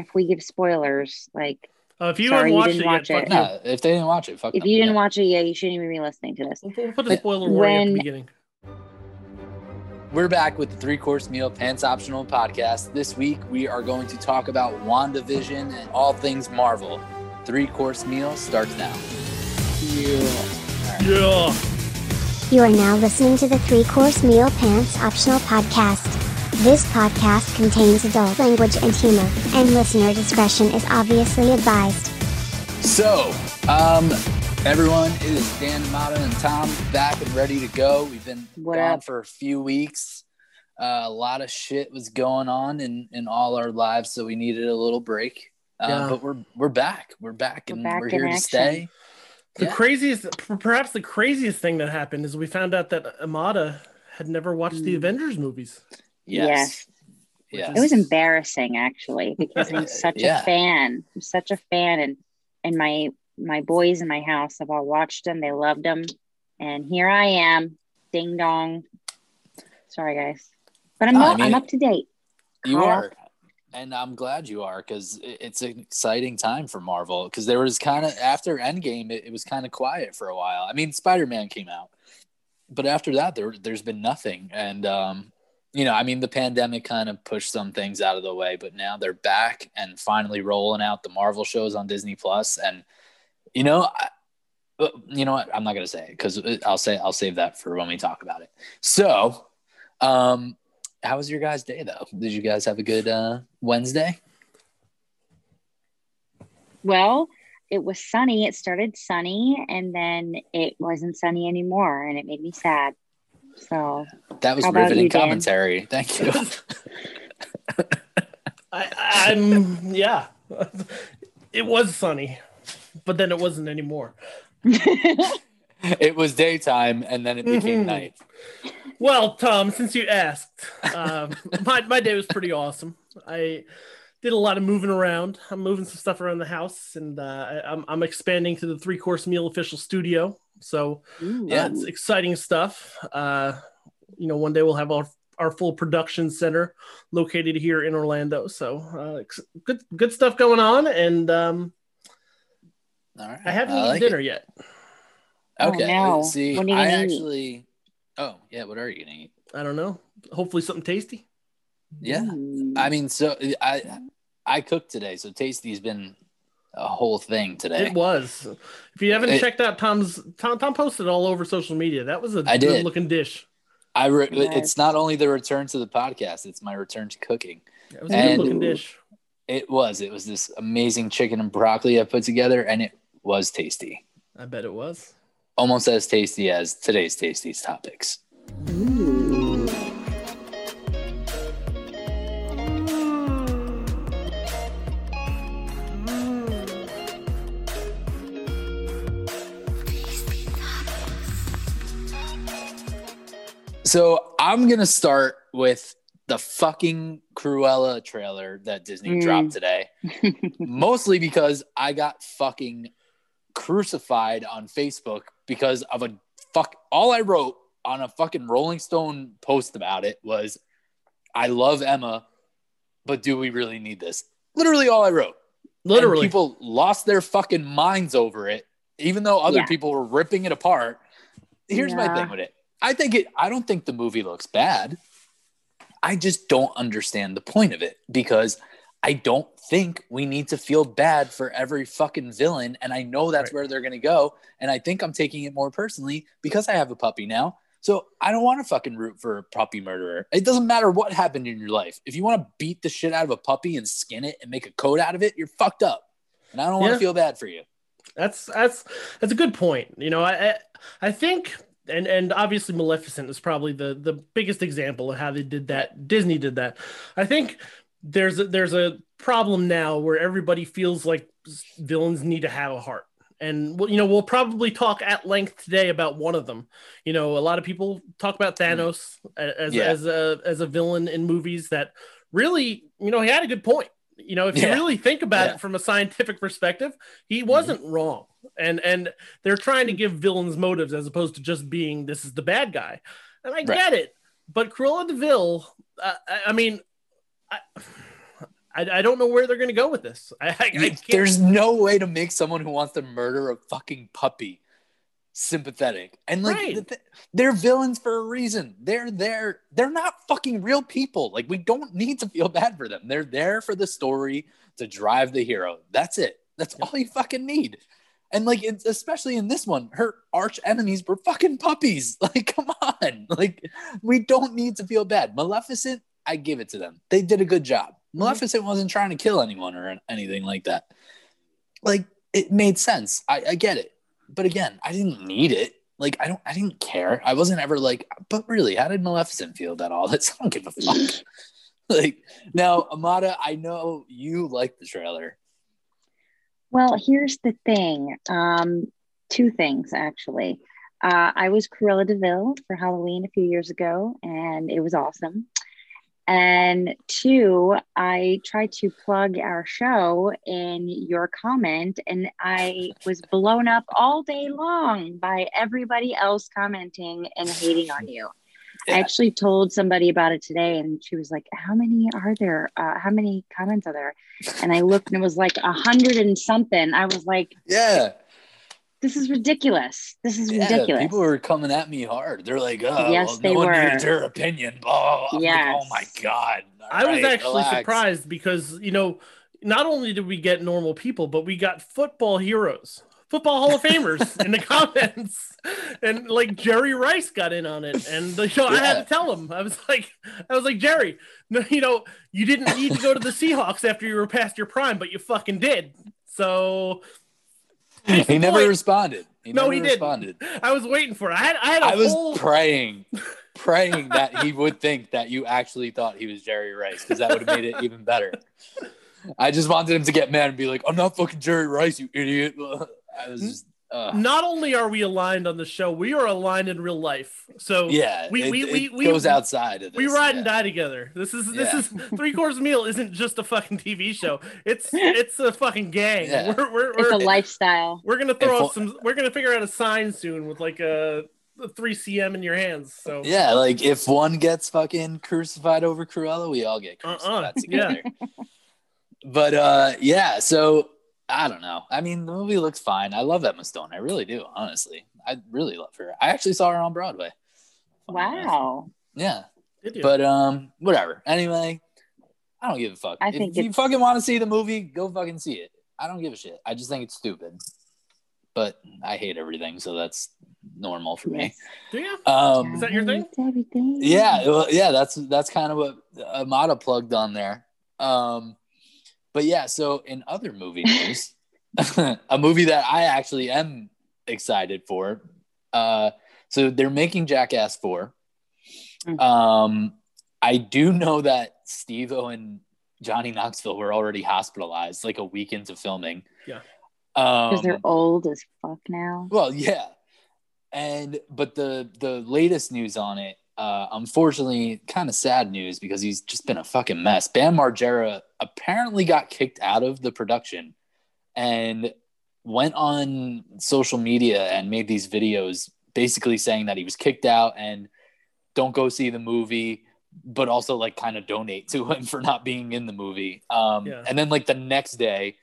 if we give spoilers, like Uh, if you Sorry, haven't you didn't it watch yet, it. fuck No, if they didn't watch it, fuck if them, you didn't yeah. watch it, yeah, you shouldn't even be listening to this. you, we'll put a but spoiler warning at the beginning. We're back with the three course meal pants optional podcast. This week we are going to talk about WandaVision and all things Marvel. Three course meal starts now. Yeah. You are now listening to the Three Course Meal Pants Optional Podcast. This podcast contains adult language and humor, and listener discretion is obviously advised. So, um, everyone, it is Dan, Mata, and Tom back and ready to go. We've been What gone up? for a few weeks. Uh, a lot of shit was going on in, in all our lives, so we needed a little break. Uh, Yeah. But we're we're back. We're back, We're and back we're here to stay. The Yeah. craziest, perhaps the craziest thing that happened is we found out that Amada had never watched the Mm. Avengers movies. Yes. Yes. It was embarrassing actually because I'm such Yeah. a fan. I'm such a fan, and and my my boys in my house have all watched them. They loved them, and here I am, ding dong. Sorry, guys, but I'm No, I not, mean- I'm up to date. You Caught are. up. And I'm glad you are because it's an exciting time for Marvel. Because there was kind of after Endgame, it, it was kind of quiet for a while. I mean, Spider Man came out, but after that, there there's been nothing. And um, you know, I mean, the pandemic kind of pushed some things out of the way, but now they're back and finally rolling out the Marvel shows on Disney Plus. And you know, I, uh, you know what? I'm not gonna say it because I'll say I'll save that for when we talk about it. So, um, how was your guys' day though? Did you guys have a good uh, Wednesday? Well, it was sunny. It started sunny, and then it wasn't sunny anymore, and it made me sad. So That was How riveting you, Dan? commentary. Thank you. I, I'm yeah. It was sunny, but then it wasn't anymore. it was daytime and then it became Mhm. night. Well, Tom, since you asked, um, my my day was pretty awesome. I did a lot of moving around. I'm moving some stuff around the house, and uh, I, I'm I'm expanding to the three course meal official studio. So Ooh. Yeah. It's exciting stuff. Uh, you know, one day we'll have our our full production center located here in Orlando. So uh, ex- good good stuff going on, and um, All right. I haven't I eaten like dinner it. yet. Oh, Okay. no. See, What are you I gonna eat? actually. Oh yeah, what are you gonna eat? I don't know. Hopefully something tasty. Yeah. Ooh. I mean, so I I cooked today, so Tasty's been a whole thing today. It was. If you haven't It- checked out Tom's, Tom Tom posted all over social media. That was a I good did. looking dish. I re- Yes. it's not only the return to the podcast; it's my return to cooking. That was a And- good looking dish. It was. It was this amazing chicken and broccoli I put together, and it was tasty. I bet it was. Almost as tasty as today's tastiest topics. Ooh. So I'm gonna start with the fucking Cruella trailer that Disney Mm. dropped today. Mostly because I got fucking crucified on Facebook because of a fuck. All I wrote on a fucking Rolling Stone post about it was, "I love Emma, but do we really need this?" Literally all I wrote. And Literally. people lost their fucking minds over it, even though other Yeah. people were ripping it apart. Here's my thing with it. I think it. I don't think the movie looks bad. I just don't understand the point of it because I don't think we need to feel bad for every fucking villain. And I know that's Right. where they're gonna go. And I think I'm taking it more personally because I have a puppy now. So I don't want to fucking root for a puppy murderer. It doesn't matter what happened in your life. If you want to beat the shit out of a puppy and skin it and make a coat out of it, you're fucked up. And I don't want to feel bad for you. That's that's that's a good point. You know, I I, I think and and obviously Maleficent is probably the the biggest example of how they did that. Disney did that. I think there's a, there's a problem now where everybody feels like villains need to have a heart. And well, you know, we'll probably talk at length today about one of them. You know, a lot of people talk about hmm. Thanos as Yeah. as a as a villain in movies that really, you know, he had a good point. You know, if you really think about Yeah. it from a scientific perspective, he wasn't wrong. And and they're trying to give villains motives as opposed to just being this is the bad guy. And I Right. get it. But Cruella de Vil, uh, I, I mean, I, I, I don't know where they're going to go with this. I, I. There's no way to make someone who wants to murder a fucking puppy sympathetic. And like Right. th- they're villains for a reason. They're there. They're not fucking real people. Like we don't need to feel bad for them. They're there for the story to drive the hero. That's it. That's all you fucking need. And like it's especially in this one, her arch enemies were fucking puppies. Like come on. Like we don't need to feel bad. Maleficent, I give it to them. They did a good job. Mm-hmm. Maleficent wasn't trying to kill anyone or anything like that. Like it made sense. I, I get it. But again, I didn't need it. Like I don't I didn't care. I wasn't ever like, but really, how did Maleficent feel about all this? I don't give a fuck. like now, Amada, I know you like the trailer. Well, here's the thing. Um, two things actually. Uh, I was Cruella de Vil for Halloween a few years ago, and it was awesome. And two, I tried to plug our show in your comment, and I was blown up all day long by everybody else commenting and hating on you. I actually told somebody about it today, and she was like, "How many are there? Uh, how many comments are there?" And I looked, and it was like a hundred and something. I was like, Yeah. "This is ridiculous. This is Yeah, ridiculous." people were coming at me hard. They're like, "Oh, Yes, well, no they one were. needs her opinion." Oh, I'm like, oh my god! All I was actually relax. surprised because you know, not only did we get normal people, but we got football heroes, football Hall of Famers in the comments, and like Jerry Rice got in on it, and you know, I had to tell him, I was like, I was like Jerry, no, you know, you didn't need to go to the Seahawks after you were past your prime, but you fucking did. So He never responded. He No, never he didn't. responded. I was waiting for it. I had, I had a I was whole. praying, praying that he would think that you actually thought he was Jerry Rice because that would have made it even better. I just wanted him to get mad and be like, "I'm not fucking Jerry Rice, you idiot." I was hmm? just, uh, not only are we aligned on the show, we are aligned in real life. So yeah. we- it, we- it we- we- goes outside of this. we ride yeah. and die together. This is this Yeah. is three course meal isn't just a fucking TV show. It's it's a fucking gang. Yeah. We're we're, it's a we're, lifestyle. we're gonna throw If- out some. We're gonna figure out a sign soon with like a, a three cm in your hands. So Yeah, like if one gets fucking crucified over Cruella, we all get Uh-uh, crucified yeah. together. But uh yeah, so I don't know. I mean, the movie looks fine. I love Emma Stone. I really do, honestly. I really love her. I actually saw her on Broadway. Wow. Yeah. Did you? But um whatever. Anyway, I don't give a fuck. I if think you it's- fucking want to see the movie, go fucking see it. I don't give a shit. I just think it's stupid. But I hate everything, so that's normal for me. do you? Um Is that your thing? Yeah well, yeah that's that's kind of what amada plugged on there um but yeah so in other movie news a movie that i actually am excited for uh so they're making jackass 4 Mm. um i do know that steve and johnny knoxville were already hospitalized like a week into filming Yeah. Because um, they're old as fuck now. well, yeah. And but the the latest news on it, uh, unfortunately, kind of sad news because he's just been a fucking mess. Bam Margera apparently got kicked out of the production and went on social media and made these videos basically saying that he was kicked out and don't go see the movie but also like kind of donate to him for not being in the movie um Yeah. and then like the next day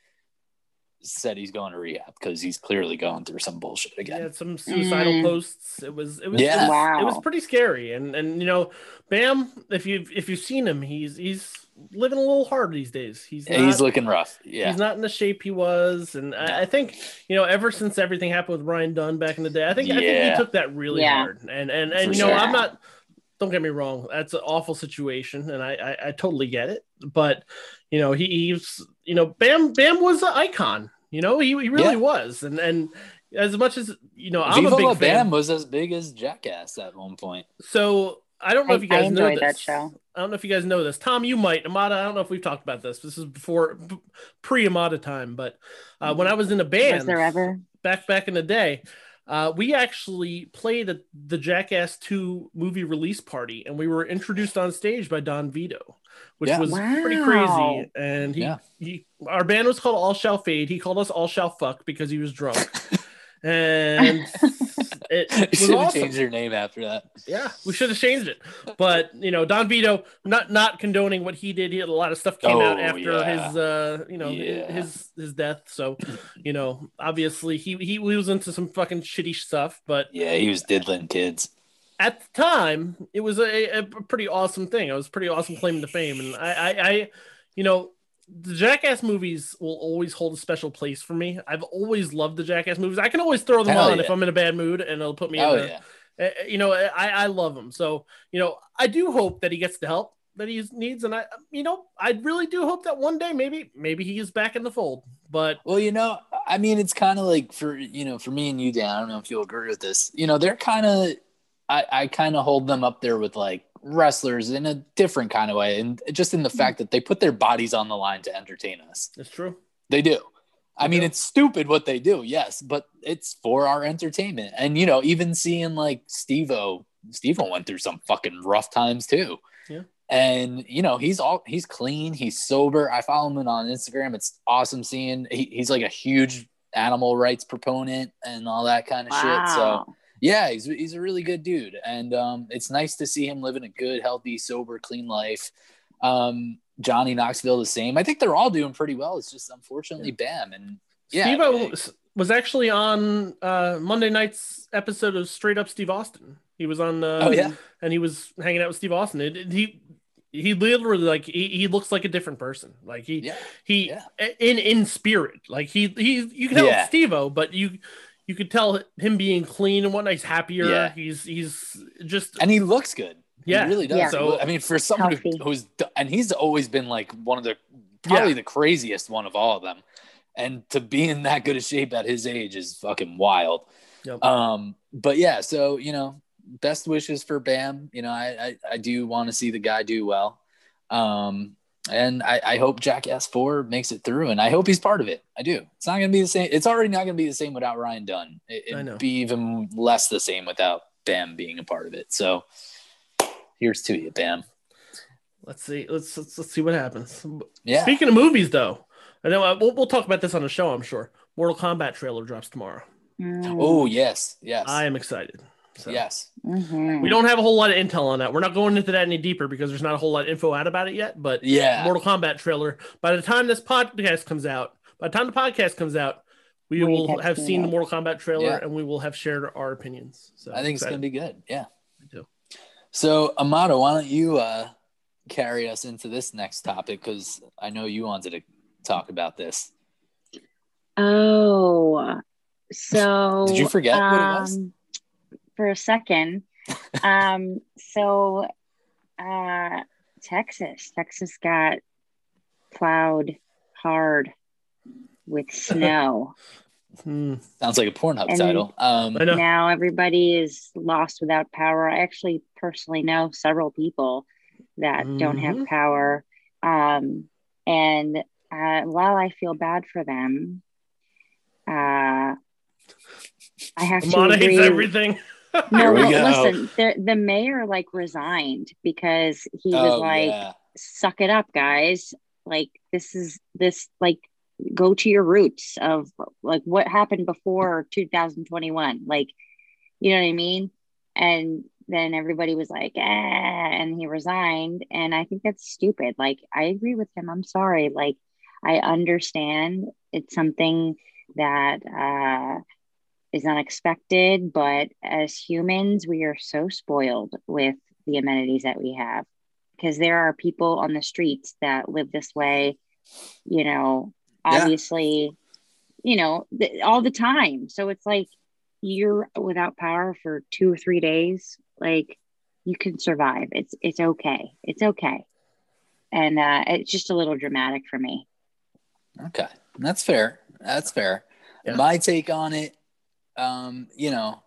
said he's going to rehab because he's clearly going through some bullshit again had some suicidal Mm. posts. It was it was Yeah. it was, Wow. it was pretty scary. And and you know, Bam, if you if you've seen him, he's he's living a little hard these days. He's not, he's looking rough yeah He's not in the shape he was, and I, I think you know ever since everything happened with Ryan Dunn back in the day, I think I think he took that really Yeah. hard. And and and For you know sure. I'm not. Don't get me wrong, that's an awful situation, and I I, I totally get it. But you know he, he's you know Bam Bam was an icon. You know he, he really Yeah. was, and and as much as you know I'm Viva a big La fan. Bam was as big as Jackass at one point. So I don't know I, if you I guys know this. that show. I don't know if you guys know this. Tom, you might. Amada, I don't know if we've talked about this. This is before pre Amada time, but uh, when I was in a band Was there ever? back back in the day, uh, we actually played at the Jackass 2 movie release party, and we were introduced on stage by Don Vito, which Yeah. was pretty crazy. And he, Yeah. he, our band was called All Shall Fade. He called us All Shall Fuck because he was drunk. and it You should have awesome. changed your name after that. Yeah, we should have changed it. But you know, Don Vito, not not condoning what he did. He had a lot of stuff came out Oh, after yeah. his uh you know Yeah. his his death. So, you know, obviously he, he he was into some fucking shitty stuff, but Yeah, he was diddling kids. at the time it was a, a pretty awesome thing. It was pretty awesome claim to fame. And I I, I you know the Jackass movies will always hold a special place for me. I've always loved the Jackass movies. I can always throw them Hell on if. I'm in a bad mood, and it'll put me Oh in a, yeah. uh, you know i i love them. so you know i do hope that he gets the help that he needs and i you know i really do hope that one day maybe maybe he is back in the fold but Well, you know, I mean, it's kind of like for you know, for me and you, Dan. I don't know if you'll agree with this. You know, they're kind of, I, I kind of hold them up there with like wrestlers in a different kind of way, and just in the hmm. fact that they put their bodies on the line to entertain us. That's true They do. I mean, it's stupid what they do, yes, but it's for our entertainment. And you know, even seeing like Steve-O, Steve-O went through some fucking rough times too. Yeah. And you know, he's all he's clean, he's sober. I follow him on Instagram. It's awesome seeing he, he's like a huge animal rights proponent and all that kind of shit. So Wow. Yeah, he's he's a really good dude, and um, it's nice to see him living a good, healthy, sober, clean life. Um, Johnny Knoxville the same. I think they're all doing pretty well. It's just unfortunately Bam and yeah, steve was, was actually on uh monday night's episode of straight up steve austin he was on uh oh yeah, and he was hanging out with steve austin it, it- he he literally like he, he looks like a different person like he yeah, he Yeah. in in spirit like he he you can tell Yeah. steve-o but you you could tell him being clean and whatnot he's happier Yeah. he's he's just and he looks good. Yeah. he really does. Yeah. So- I mean, for someone who, who's and he's always been like one of the probably the craziest one of all of them, and to be in that good a shape at his age is fucking wild. Yep. Um, but yeah, so you know, best wishes for Bam. You know, I I, I do want to see the guy do well. Um, and I, I hope Jackass Four makes it through, and I hope he's part of it. I do. It's not gonna be the same. It's already not gonna be the same without Ryan Dunn. It, I know. it'd be even less the same without Bam being a part of it. So here's to you, Bam. let's see let's let's, let's see what happens Yeah. speaking of movies though i know uh, we'll, we'll talk about this on the show i'm sure mortal kombat trailer drops tomorrow Mm. Oh yes, yes, i am excited so yes. Mhm. we don't have a whole lot of intel on that we're not going into that any deeper because there's not a whole lot of info out about it yet but Yeah. Mortal Kombat trailer. By the time this podcast comes out, by the time the podcast comes out, we We will have have seen seen the. Mortal Kombat trailer Yeah. and we will have shared our opinions. So I think it's excited. gonna be good. Yeah. Me too. So Amada, why don't you uh, carry us into this next topic? Because I know you wanted to talk about this. Oh, so Did you forget what it was? For a second. um, so uh Texas. Texas got plowed hard with snow. Hmm. Sounds like a Pornhub And- title. Um, now everybody is lost without power. I actually personally know several people that don't have Mhm. power. Um, and uh, while I feel bad for them, uh, I have to Amada hates agree. everything. No, Here we li- listen, the, the mayor like resigned because he was oh, like, yeah. suck it up, guys. Like, this is this, like, go to your roots of like what happened before 2021. Like, you know what I mean? And then everybody was like, eh, and he resigned. And I think that's stupid. Like, I agree with him. I'm sorry. Like, I understand it's something that, uh, is unexpected, but as humans, we are so spoiled with the amenities that we have because there are people on the streets that live this way, you know, Yeah. obviously, you know, th- all the time. So it's like you're without power for two or three days, like you can survive. It's it's okay. It's okay. And uh, it's just a little dramatic for me. Okay, that's fair. That's fair. Yeah. My take on it, um, you know,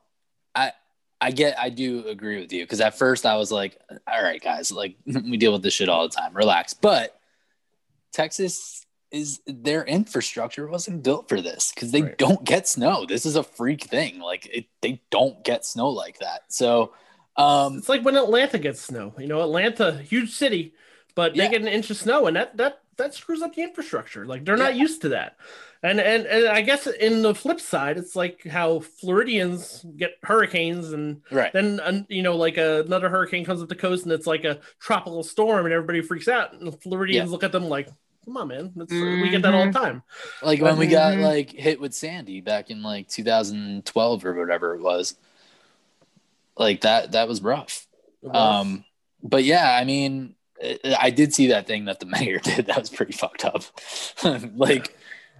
I I get I do agree with you because at first I was like, all right, guys, like we deal with this shit all the time, relax. But Texas is their infrastructure wasn't built for this because they Right. don't get snow. This is a freak thing. Like it, they don't get snow like that. So um It's like when Atlanta gets snow. You know, Atlanta, huge city, but they get an inch of snow, and that that that screws up the infrastructure. Like they're not used to that. And, and and I guess in the flip side, it's like how Floridians get hurricanes, and Right. then um, you know, like another hurricane comes up the coast, and it's like a tropical storm, and everybody freaks out, and the Floridians look at them like, "Come on, man, That's, we get that all the time." Like when we got Mhm. like hit with Sandy back in like 2012 or whatever it was. Like that that was rough. Um but yeah, I mean I- did see that thing that the mayor did. That was pretty fucked up. like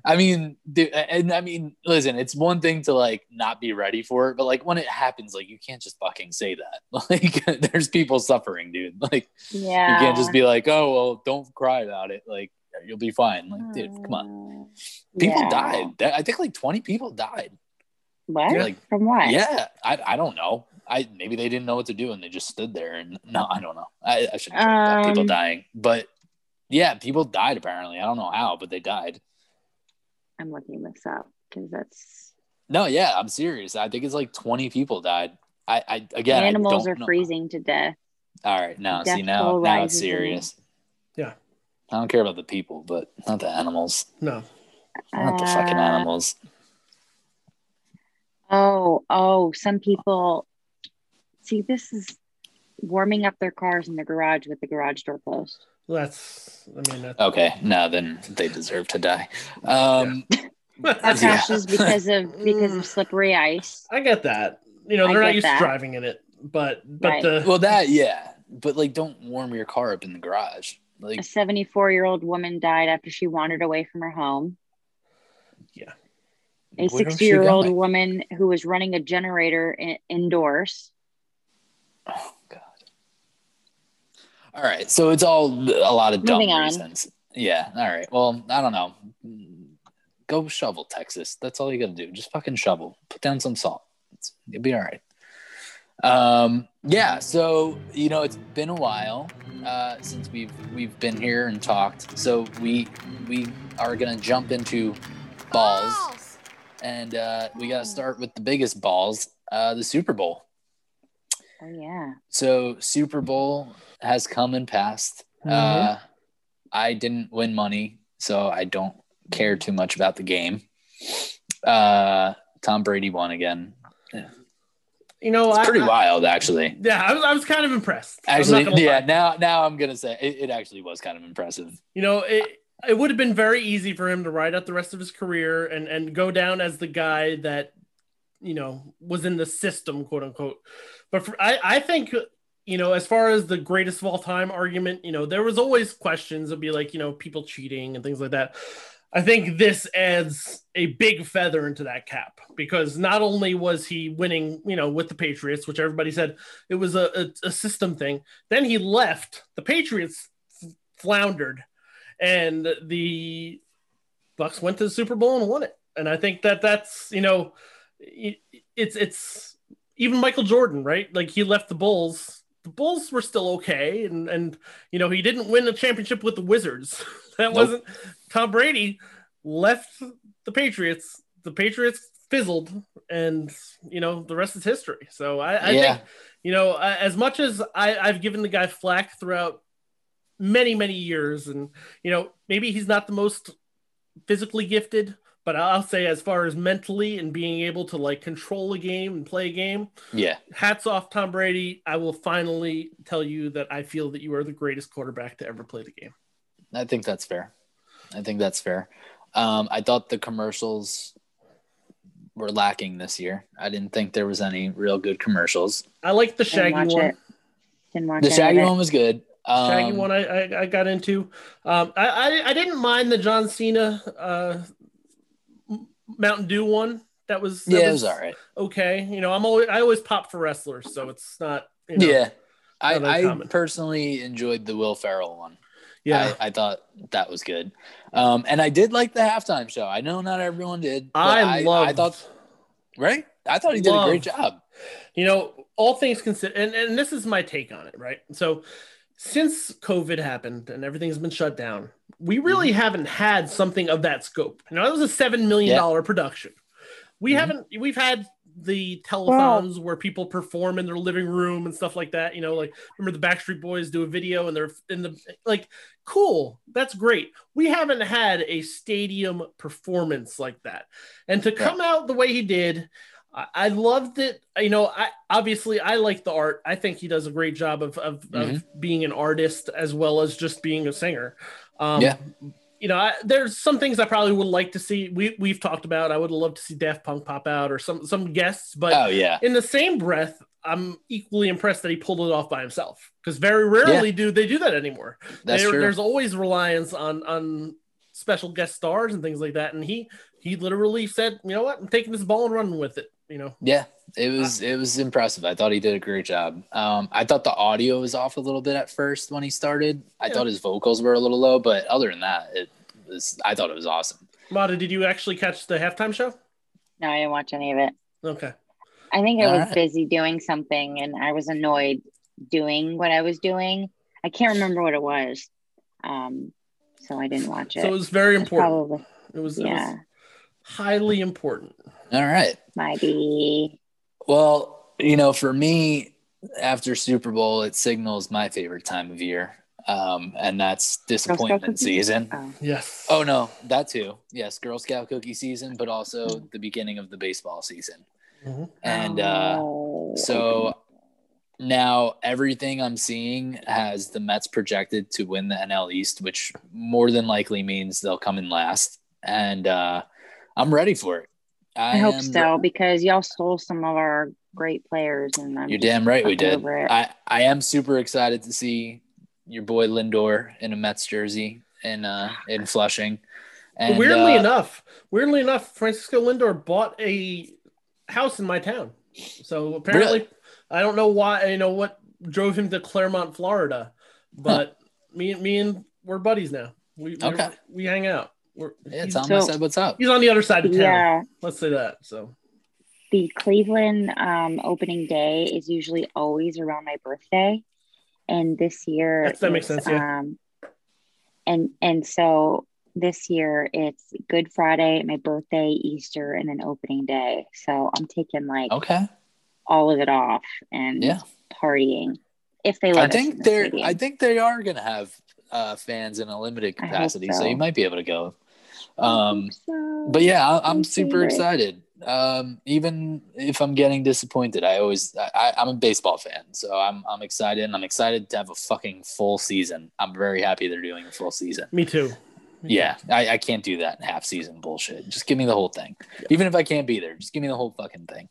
I mean, dude, and I mean, listen, it's one thing to like not be ready for it, but like when it happens, like you can't just fucking say that. Like there's people suffering, dude. Like Yeah. you can't just be like, oh well, don't cry about it. Like you'll be fine. Like, dude, come on. on. People died. I think like 20 people died. What? Like, From what? Yeah, I, I don't know. I maybe they didn't know what to do and they just stood there and no, I don't know. I, I shouldn't joke about people Um, dying, but yeah, people died apparently. I don't know how, but they died. I'm looking this up because that's No, yeah, I'm serious. I think it's like 20 people died. I, I again, I animals don't are know. freezing to death. All right, now Death see now now it's serious. Yeah. I don't care about the people, but not the animals. No, Not the fucking Uh, animals. Oh, oh, some people see this is warming up their cars in the garage with the garage door closed. that's. I mean, that's, Okay, no, then they deserve to die. Um, Our Yeah. crashes because of because of slippery ice. I get that. You know, they're not used that. to driving in it, but but Right. the well, that yeah, but like, don't warm your car up in the garage. Like, A 74 year old woman died after she wandered away from her home. Yeah. A 60 year old woman who was running a generator in- indoors. Oh god. All right, so it's all a lot of dumb Moving on. reasons. Yeah. All right. Well, I don't know. Go shovel, Texas. That's all you got to do. Just fucking shovel. Put down some salt. It's, you'll be all right. Um. Yeah. So you know, it's been a while uh, since we've we've been here and talked. So we we are gonna jump into balls, and uh, we got to start with the biggest balls, uh, the Super Bowl. Oh, yeah. So Super Bowl has come and passed. Mhm. Uh, I didn't win money, so I don't care too much about the game. Uh, Tom Brady won again. you know, It's I, pretty I- wild, actually. Yeah, I was, I was kind of impressed. Actually, gonna lie. yeah. Now, now I'm gonna say it, it actually was kind of impressive. You know, it it would have been very easy for him to ride out the rest of his career and and go down as the guy that you know was in the system, quote unquote. But for, I I think you know as far as the greatest of all time argument, you know there was always questions. It'd be like you know people cheating and things like that. I think this adds a big feather into that cap because not only was he winning, you know, with the Patriots, which everybody said it was a, a, a system thing, then he left. The Patriots floundered, and the Bucks went to the Super Bowl and won it. And I think that that's you know, it- it's it's even Michael Jordan, right? Like he left the Bulls. The Bulls were still okay, and and you know he didn't win a championship with the Wizards. that Nope. wasn't Tom Brady left the Patriots. The Patriots fizzled, and you know the rest is history. So I, I Yeah. think you know as much as I, I've given the guy flack throughout many many years, and you know maybe he's not the most physically gifted, but I'll say as far as mentally and being able to like control a game and play a game, Yeah. hats off Tom Brady. I will finally tell you that I feel that you are the greatest quarterback to ever play the game. I think that's fair. I think that's fair. Um, I thought the commercials were lacking this year. I didn't think there was any real good commercials. I like the Didn't Shaggy watch one. it. Didn't watch The Shaggy one was good. Um, Shaggy one I, I, I got into. Um, I, I I didn't mind the John Cena uh, M- Mountain Dew one. That was that Yeah, it was all right. Okay, you know I'm always I always pop for wrestlers, so it's not. You know, yeah. I, not I uncommon. personally enjoyed the Will Ferrell one. yeah. I, I thought that was good. Um, and I did like the halftime show. I know not everyone did. I, love. I thought right. I thought he did a great job. you know all things considered and, and this is my take on it right so since covid happened and everything's been shut down we really haven't had something of that scope you know that was a seven million dollar production we Mhm. haven't we've had the telethons where people perform in their living room and stuff like that. You know, like remember the Backstreet Boys do a video and they're in the like cool. That's great. We haven't had a stadium performance like that. And to come out the way he did, I, I loved it. You know, I obviously I like the art. I think he does a great job of of, Mhm. of being an artist as well as just being a singer. Um, Yeah. You know, I, there's some things I probably would like to see. We we've talked about. I would love to see Daft Punk pop out or some some guests, but oh yeah, in the same breath, I'm equally impressed that he pulled it off by himself because very rarely do they do that anymore. that's There- true. There's always reliance on on special guest stars and things like that, and he he literally said, you know what, I'm taking this ball and running with it. You know, Yeah, it was it was impressive. I thought he did a great job. Um, I thought the audio was off a little bit at first when he started. I Yeah. thought his vocals were a little low, but other than that, it was. I thought it was awesome. Mata, did you actually catch the halftime show? No, I didn't watch any of it. Okay, I think I All was right. busy doing something and I was annoyed doing what I was doing. I can't remember what it was. Um, so I didn't watch it. so it was very It's important. Probably, It was, it yeah, was highly important. All right. might be. Well, you know, for me, after Super Bowl, it signals my favorite time of year, um, and that's disappointment season. Oh. Yes. Oh no, that too. Yes, Girl Scout cookie season, but also the beginning of the baseball season. Mhm. And uh, Oh, so now everything I'm seeing has the Mets projected to win the NL East, which more than likely means they'll come in last. And uh, I'm ready for it. I hope am so because y'all stole some of our great players, and I'm You're damn right we did. over. I, I am super excited to see your boy Lindor in a Mets jersey in uh in Flushing. And weirdly uh, enough, weirdly enough, Francisco Lindor bought a house in my town. So apparently, Really? I don't know why. You know what drove him to Clermont, Florida, but me, and me and we're buddies now. We we- Okay. we hang out. We're, yeah, he's, tell I so- said what's up. he's on the other side of town. yeah, Let's say that. So the Cleveland um, opening day is usually always around my birthday, and this year That's- that makes sense, yeah. Um, and and so this year it's Good Friday, my birthday, Easter, and then opening day. So I'm taking like Okay. all of it off and Yeah. partying if they let I us in think the they're stadium. I think they are gonna have uh fans in a limited capacity, so. so. you might be able to go. I hope Um so. but yeah, I, I'm My super excited. Um, even if I'm getting disappointed, I always I, I'm a baseball fan, so I'm I'm excited. and I'm excited to have a fucking full season. I'm very happy they're doing a full season. me too. Yeah, I, I can't do that half season bullshit. Just give me the whole thing. Even if I can't be there, just give me the whole fucking thing.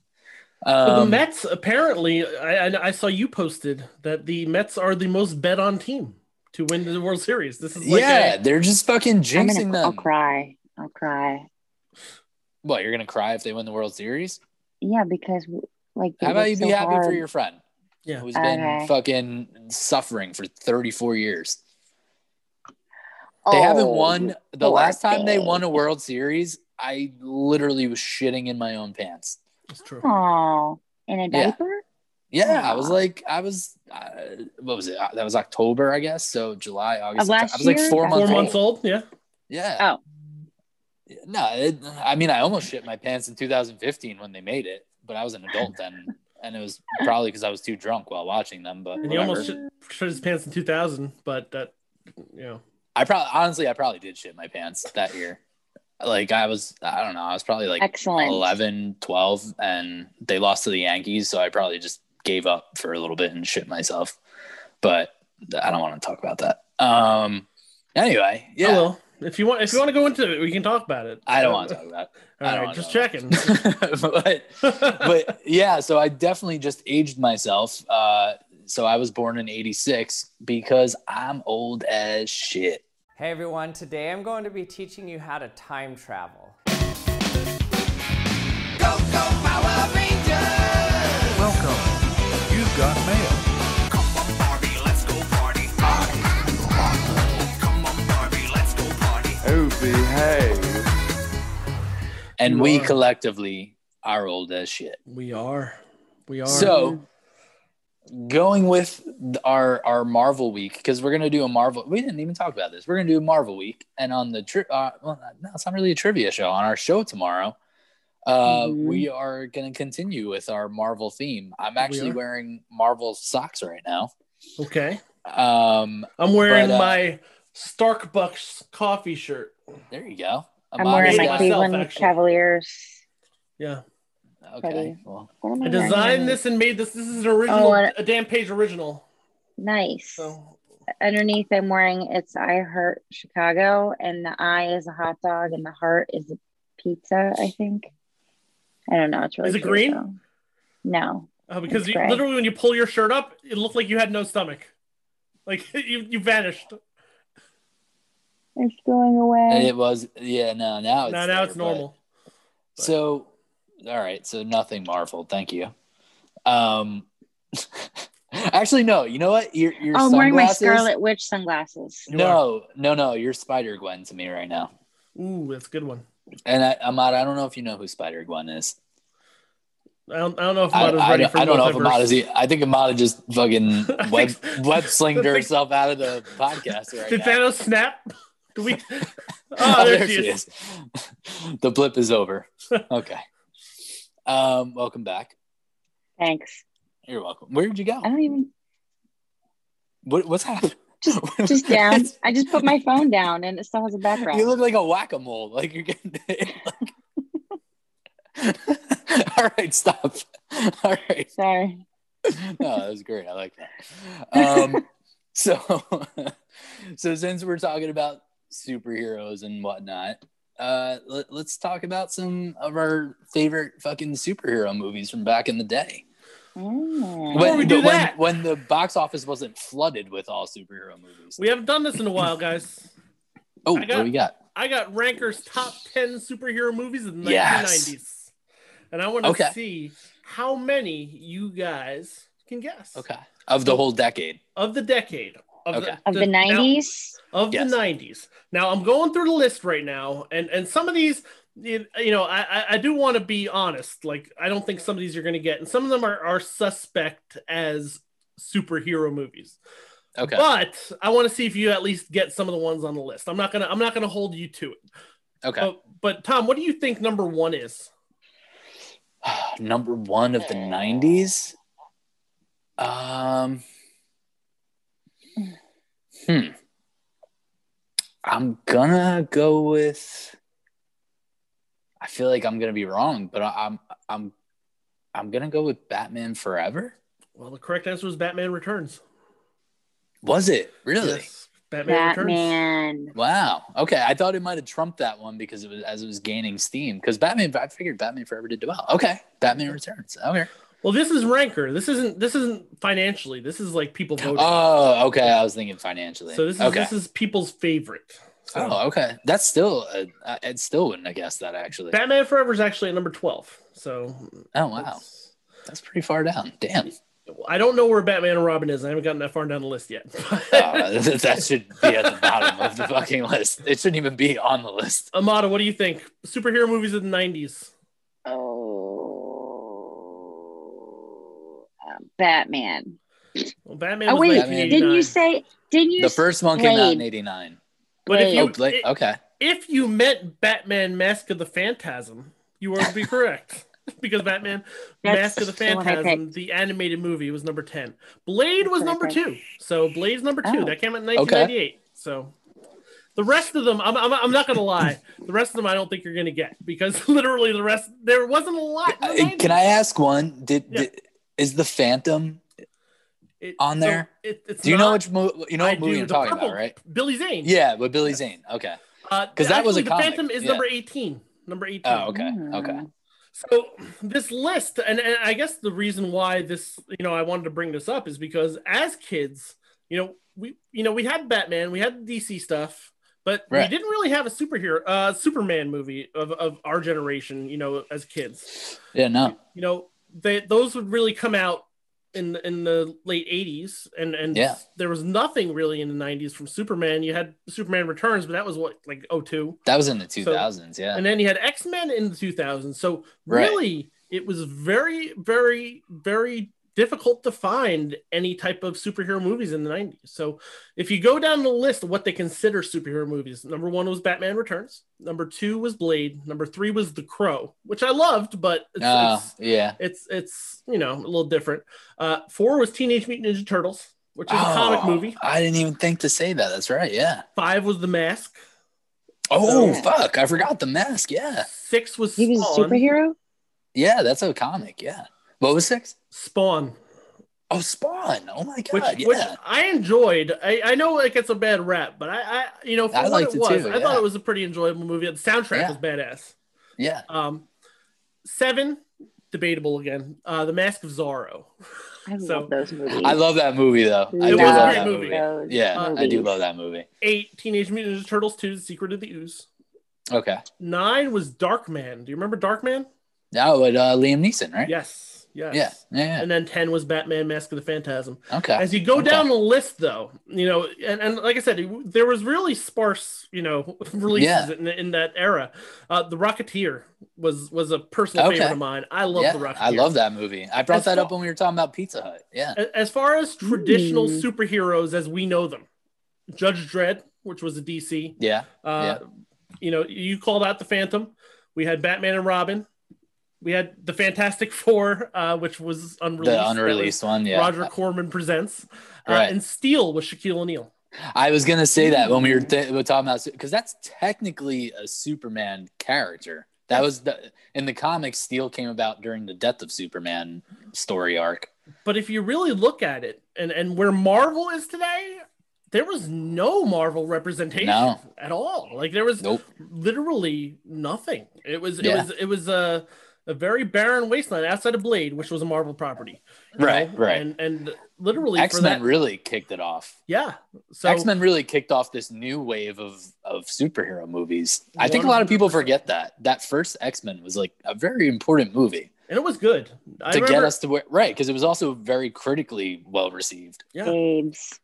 So the Um, Mets apparently, I, I I saw you posted that the Mets are the most bet on team to win the World Series. This is like yeah, a- they're just fucking I'm jinxing gonna, I'll cry. I'll cry. What, you're gonna cry if they win the World Series? Yeah, because like How about work you be happy hard. for your friend yeah. who's been Okay. fucking suffering for 34 years? They haven't Oh, won. The last time they won a World Series, I literally was shitting in my own pants. That's true. Oh, in a Yeah. Diaper? Yeah, I was like, I was, uh, what was it? Uh, That was October, I guess. So July, August. Last I was like four That's Four months right. old. months old. Yeah. Yeah. Oh. No, it, I mean, I almost shit my pants in 2015 when they made it, but I was an adult then, and it was probably because I was too drunk while watching them. But And he almost shit, shit his pants in 2000, but that, you know, I probably, honestly, I probably did shit my pants that year. Like I was, I don't know, I was probably like Excellent. 11, 12, and they lost to the Yankees, so I probably just gave up for a little bit and shit myself. But I don't want to talk about that. Um. Anyway, yeah. yeah, well, if you want, if you want to go into it, we can talk about it. I don't want to talk about. All I don't right, just checking. but but yeah, so I definitely just aged myself. Uh, so I was born in '86 because I'm old as shit. Hey everyone, today I'm going to be teaching you how to time travel. Welcome. You've got mail. Oh, behave. And You we collectively are old as shit. we are, we are. So going with our our Marvel week because we're gonna do a Marvel. We didn't even talk about this. We're gonna do a Marvel week, and on the tri- uh, well, no, it's not really a trivia show. On our show tomorrow, Uh, Mhm. We are going to continue with our Marvel theme. I'm actually are. wearing Marvel socks right now. Okay. Um, I'm wearing But, uh, my Starkbucks coffee shirt. there you go. I'm Amani's wearing my Cleveland actually. Cavaliers. Yeah. Okay. Well, What am I designed this and made this. This is an original, Oh, and- a damn page original. Nice. So Underneath, I'm wearing it's I Heart Chicago, and the I is a hot dog, and the heart is a pizza. I think. I don't know. It's really Is it cute, green? though. No. uh, because you, literally when you pull your shirt up, it looked like you had no stomach. Like you, you vanished. It's going away. it was, yeah, no, now it's, now, now there, it's but- normal. So, all right. So nothing Marvel. Thank you. Um, actually, no. You know what? Your your oh, I'm wearing my Scarlet Witch sunglasses. You No, no, no. You're Spider Gwen to me right now. Ooh, that's a good one. And I, Ahmad, I don't know if you know who Spider Gwen is. I don't, I don't know if I, Amada's I, ready don't- for I don't know if multiverse. Amada's. e- I think Amada just fucking I web web slinged herself out of the podcast right Did now. Thanos snap? Do we? Oh, there, she is. the blip is over. Okay. Um, welcome back. Thanks. You're welcome. Where did you go? I don't even What, what's happening? just down. I just put my phone down, and it still has a background. You look like a whack a mole. Like you're getting. All right, stop. All right. Sorry. No, that was great. I like that. Um, so, so since we're talking about superheroes and whatnot, uh, let, let's talk about some of our favorite fucking superhero movies from back in the day. Mm. Before we do when, that- when the box office wasn't flooded with all superhero movies. We haven't done this in a while, guys. oh, I what do we got? I got Ranker's top 10 superhero movies of the Yes. 1990s. And I want to Okay. see how many you guys can guess Okay, of the whole decade. of the decade. Of Okay. Of the now- nineties. of Yes. the 90s. Now I'm going through the list right now, and and some of these, you you know, I I- I do want to be honest. Like I don't think some of these you're going to get, and some of them are are suspect as superhero movies. Okay, But I want to see if you at least get some of the ones on the list. I'm not gonna I'm not gonna hold you to it. okay. But, but Tom, what do you think number one is? number one of the 90s um hmm. I'm gonna go with i feel like i'm gonna be wrong but I, i'm i'm i'm gonna go with batman forever. Well, the correct answer was Batman Returns. was it? Really? Yes, Batman, Returns. Wow okay i thought it might have trumped that one because it was as it was gaining steam because batman i figured batman forever did well okay batman returns okay Well, this is ranker. This isn't this isn't financially. This is like people voting. oh okay i was thinking financially so this is okay this is people's favorite. So Oh, okay. That's still, uh, I I still wouldn't have guessed that actually. Batman Forever is actually at number twelve. So Oh, wow. That's pretty far down. Damn. I don't know where Batman and Robin is. I haven't gotten that far down the list yet. Uh, that should be at the bottom of the fucking list. It shouldn't even be on the list. Amada, what do you think? Superhero movies of the nineties. Oh, uh, Batman. Well, Batman. Oh wait, Batman. didn't you say? Didn't you? The first one came out in 89. But if you Oh, Blade. i- Okay. if you meant Batman Mask of the Phantasm, you would be correct. because Batman That's Mask of the the Phantasm, the animated movie, was number 10. Blade was number two. So Blade's number two. Oh. That came out in 1998. So the rest of them, I'm, I'm, I'm not going to lie. The rest of them, I don't think you're going to get because literally the rest, there wasn't a lot. in the Uh, Can I ask one? Did, Yeah. did is the Phantom? It- on so there? it- it's Do you know not- which movie? You know I what movie do. I'm talking purple- about, right? Billy Zane. Yeah, but Billy Zane. Okay. Because that was a the comic, Phantom is yeah. number 18. Number 18. Oh, okay. Hmm. Okay. So this list, and, and I guess the reason why this, you know, I wanted to bring this up is because as kids, you know, we, you know, we had Batman, we had DC stuff, but Right. we didn't really have a superhero, uh, Superman movie of, of our generation, you know, as kids. Yeah. No. You know, they those would really come out in the, in the late 80s and and Yeah. there was nothing really in the 90s from Superman. You had Superman Returns, but that was what like 02. That was in the 2000s. yeah. And then you had X Men in the 2000s. So Right. really, it was very, very, very difficult to find any type of superhero movies in the 90s. So if you go down the list of what they consider superhero movies, number one was Batman Returns, number two was Blade, number three was The Crow, which I loved, but it's, Oh, it's, yeah. it's it's you know a little different. Uh, four was Teenage Mutant Ninja Turtles, which is a Oh, comic movie. I didn't even think to say that. That's right. Yeah. Five was The Mask. Oh Yeah. fuck! I forgot the mask. Yeah. Six was He was a superhero. Yeah, that's a comic. Yeah. What was six? Spawn, Oh, Spawn. Oh my god. which yeah. which I enjoyed. I, I know it gets a bad rap, but I, I you know for I what liked it it was, too, I thought it was a pretty enjoyable movie. The soundtrack Yeah. was badass. yeah. Um, seven, debatable again. Uh, The Mask of Zorro. I So- love those movies. I love that movie though. I It do was a love great that movie. movie. those Yeah, I do love that movie. Eight, Teenage Mutant Ninja Turtles 2, The Secret of the Ooze. Okay. Nine was Darkman. Do you remember Darkman? Now with uh, Liam Neeson, right? Yes. Yes. Yeah. Yeah. And then 10 was Batman Mask of the Phantasm. Okay. As you go Okay. down the list, though, you know, and, and like I said, there was really sparse, you know, releases Yeah. in, in that era. Uh, the Rocketeer was was a personal Okay. favorite of mine. I love yeah, the Rocketeer. I love that movie. I brought As that far- up when we were talking about Pizza Hut. Yeah. As far as traditional Mm. superheroes as we know them, Judge Dredd, which was a DC. Yeah. Uh, You know, you called out the Phantom. We had Batman and Robin. We had the Fantastic Four, uh, which was unreleased. The unreleased one. Yeah. Roger Corman presents. Uh, Right. And Steel with Shaquille O'Neal. I was gonna say that when we were, th- we were talking about because that's technically a Superman character. That was the in the comics. Steel came about during the death of Superman story arc. But if you really look at it, and and where Marvel is today, there was no Marvel representation No. at all. Like there was Nope. literally nothing. It was it Yeah. was it was a a very barren wasteland outside of Blade, which was a Marvel property. Right, know? right. And and literally X Men really kicked it off. yeah. So X Men really kicked off this new wave of of superhero movies. I think a lot of people forget that that first X Men was like a very important movie and it was good. I to get us to where right because it was also very critically well received. Yeah. Babes.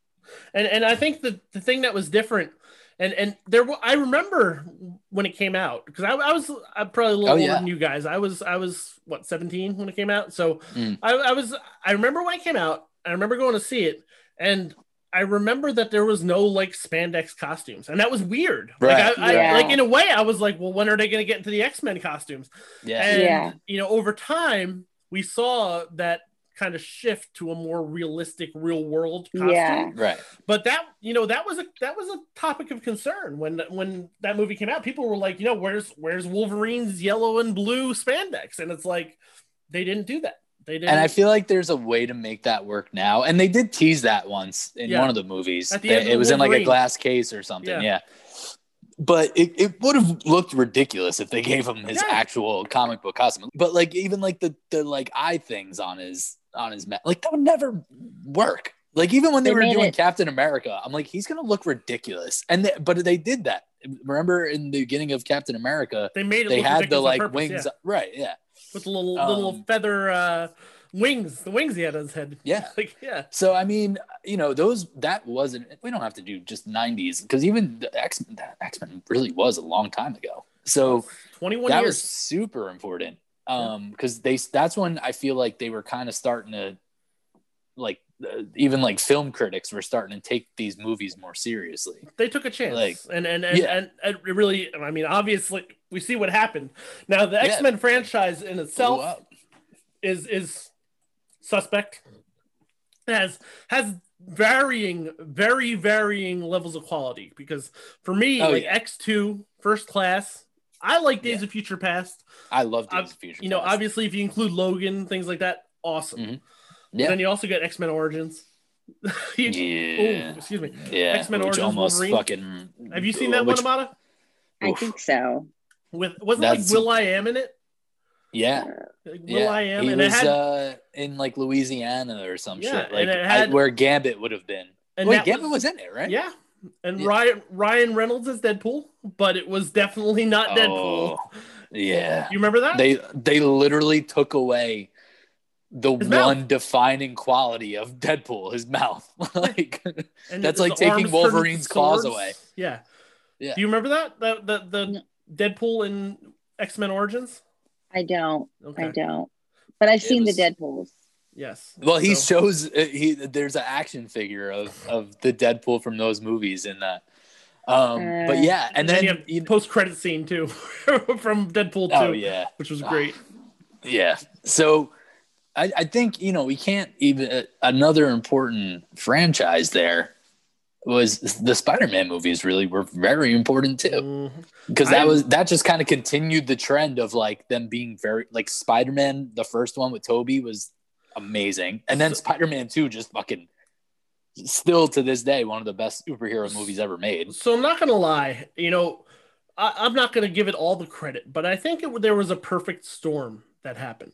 and and I think the the thing that was different, and and there I remember when it came out because I, I was I'm probably a little Oh, older yeah. than you guys. I was I was what 17 when it came out, so Mm. I, I was I remember when it came out. I remember going to see it, and I remember that there was no like spandex costumes, and that was weird. Right, Like I, yeah. I like in a way, I was like, well, when are they going to get into the X Men costumes? Yeah, And Yeah. you know, over time, we saw that kind of shift to a more realistic, real world costume Yeah. right. but that you know that was a that was a topic of concern when when that movie came out people were like you know where's where's wolverine's yellow and blue spandex and it's like they didn't do that they didn't And I feel like there's a way to make that work now. And they did tease that once in Yeah. one of the movies. At the They- end of it was in like a glass case or something. Yeah. Yeah. But it, it would have looked ridiculous if they gave him his Yeah. actual comic book costume. But like even like the the like eye things on his on his ma- like that would never work. Like even when they, They were doing it- Captain America, I'm like he's gonna look ridiculous. And they, but they did that. Remember in the beginning of Captain America, they made it they had the like purpose, wings, yeah. right? Yeah, with the little little Um, feather uh wings the wings he had on his head yeah. like yeah So I mean, you know, those that wasn't. We don't have to do just '90s because even the X Men, that X Men really was a long time ago. So 21 that years was super important. Um, because they that's when I feel like they were kind of starting to, like, uh, even like film critics were starting to take these movies more seriously. they took a chance Like, and and and, yeah. and and it really i mean obviously we see what happened now the x-men franchise in itself is is suspect has has varying very varying levels of quality because for me Oh, like yeah. x2 first class i like days Yeah. of future past I love Days Ob- of Future. you know Past. obviously if you include logan things like that awesome Mhm. But Yeah. then you also get x-men origins You- yeah, oh, excuse me yeah. X-Men Origins almost Wolverine. fucking. have you seen that which, one Amada I Oof. think so. with wasn't That's- like will i am in it Yeah, Like, will yeah. i am He and was it had uh, in like Louisiana or some Yeah, shit, like and it I- had- where Gambit would have been. and Wait, that Gambit was, in it, right? Yeah. And Yeah. Ryan Ryan Reynolds is Deadpool, but it was definitely not oh, Deadpool. Oh, yeah. You remember that? They they literally took away the His one mouth. defining quality of Deadpool, his mouth. like and that's like taking Wolverine's claws swords. away. Yeah. Yeah. Do you remember that? The the, the No. Deadpool in X Men Origins. I don't. Okay. I don't. But I've It seen was- the Deadpools. Yes. Well, he So- shows uh, he there's an action figure of of the Deadpool from those movies in that. Um, but Uh, yeah, and And then then you have post credit scene too from Deadpool 2, oh yeah, which was great. yeah. So I, I think you know we can't even uh, another important franchise there was the Spider-Man movies. Really were very important too. Mhm. because that I'm- was that just kind of continued the trend of like them being very like Spider-Man the first one with Toby was amazing and then Spider-Man 2 just fucking still to this day one of the best superhero movies ever made So I'm not gonna lie, you know, I, I'm not gonna give it all the credit, but I think it, there was a perfect storm that happened.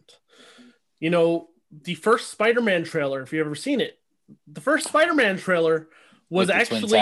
You know, the first Spider-Man trailer, if you've ever seen it, the first Spider-Man trailer was with the Twin actually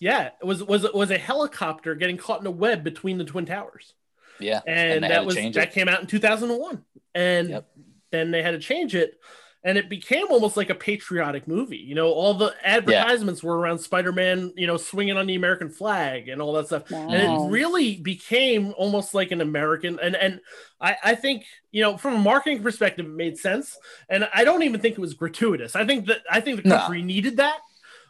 yeah, it was was was a helicopter getting caught in a web between the twin towers, yeah and, had that was that it. came out in 2001, and Yep. then they had to change it. And it became almost like a patriotic movie. You know, all the advertisements were around Spider-Man, you know, swinging on the American flag and all that stuff. And it really became almost like an American and and I, I think you know from a marketing perspective it made sense. And I don't even think it was gratuitous. I think that I think the No. country needed that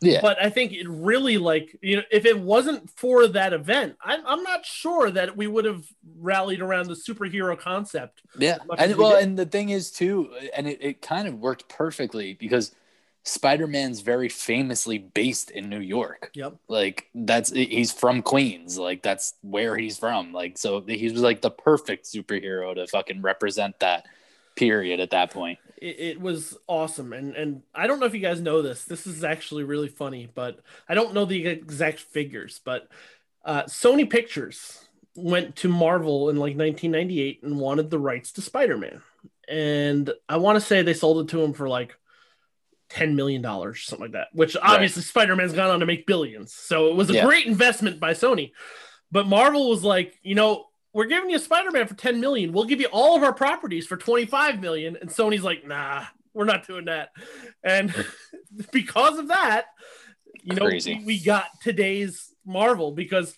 yeah but I think it really like you know if it wasn't for that event I'm, I'm not sure that we would have rallied around the superhero concept yeah and we well did. and the thing is too and it, it kind of worked perfectly because Spider-Man's very famously based in New York yep like that's he's from Queens, like that's where he's from. Like so he was like the perfect superhero to fucking represent that period at that point. It, it was awesome. And and i don't know if you guys know this this is actually really funny but i don't know the exact figures but uh, sony pictures went to marvel in like 1998 and wanted the rights to spider-man. And i want to say they sold it to him for like 10 million dollars something like that which obviously spider-man's gone on to make billions. So it was a Yeah. great investment by sony. But marvel was like you know we're giving you Spider-Man for 10 million. We'll give you all of our properties for 25 million. And Sony's like, nah, we're not doing that. And because of that, you know, Crazy. we, got today's Marvel because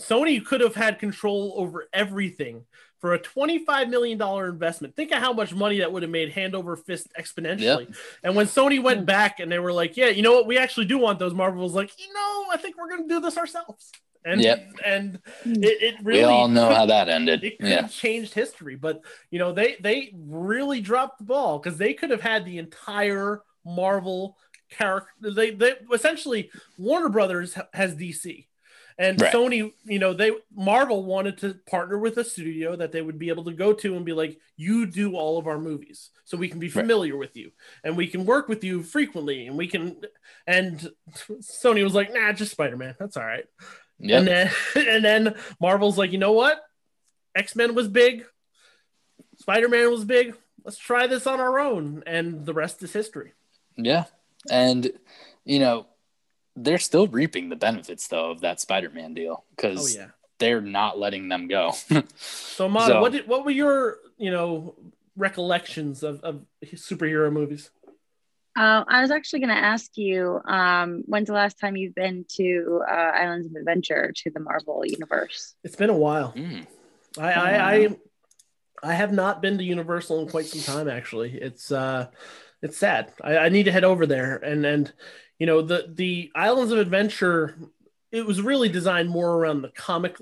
Sony could have had control over everything for a $25 million investment. Think of how much money that would have made hand over fist exponentially. And when Sony went back and they were like, yeah, you know what? We actually do want those. Marvel was like, you know, I think we're going to do this ourselves. And, Yep. and hmm. it, it really we all know could- how that ended. it could Yeah. have changed history, but you know they they really dropped the ball because they could have had the entire Marvel character. They they essentially Warner Brothers has DC, and Right. Sony. You know they Marvel wanted to partner with a studio that they would be able to go to and be like, you do all of our movies, so we can be familiar with you and we can work with you frequently, and we can. And Sony was like, nah, just Spider Man. That's all right. Yep. And then and then Marvel's like, you know what? X Men was big, Spider Man was big. Let's try this on our own, and the rest is history. Yeah. And you know, they're still reaping the benefits though of that Spider-Man deal Oh because yeah. they're not letting them go. So, So- what did what were your you know recollections of, of superhero movies? Uh, I was actually going to ask you, um, when's the last time you've been to uh, Islands of Adventure to the Marvel universe? It's been a while. Mm. I I, I I have not been to Universal in quite some time. Actually, it's uh, it's sad. I, I need to head over there and and you know the the Islands of Adventure. It was really designed more around the comic,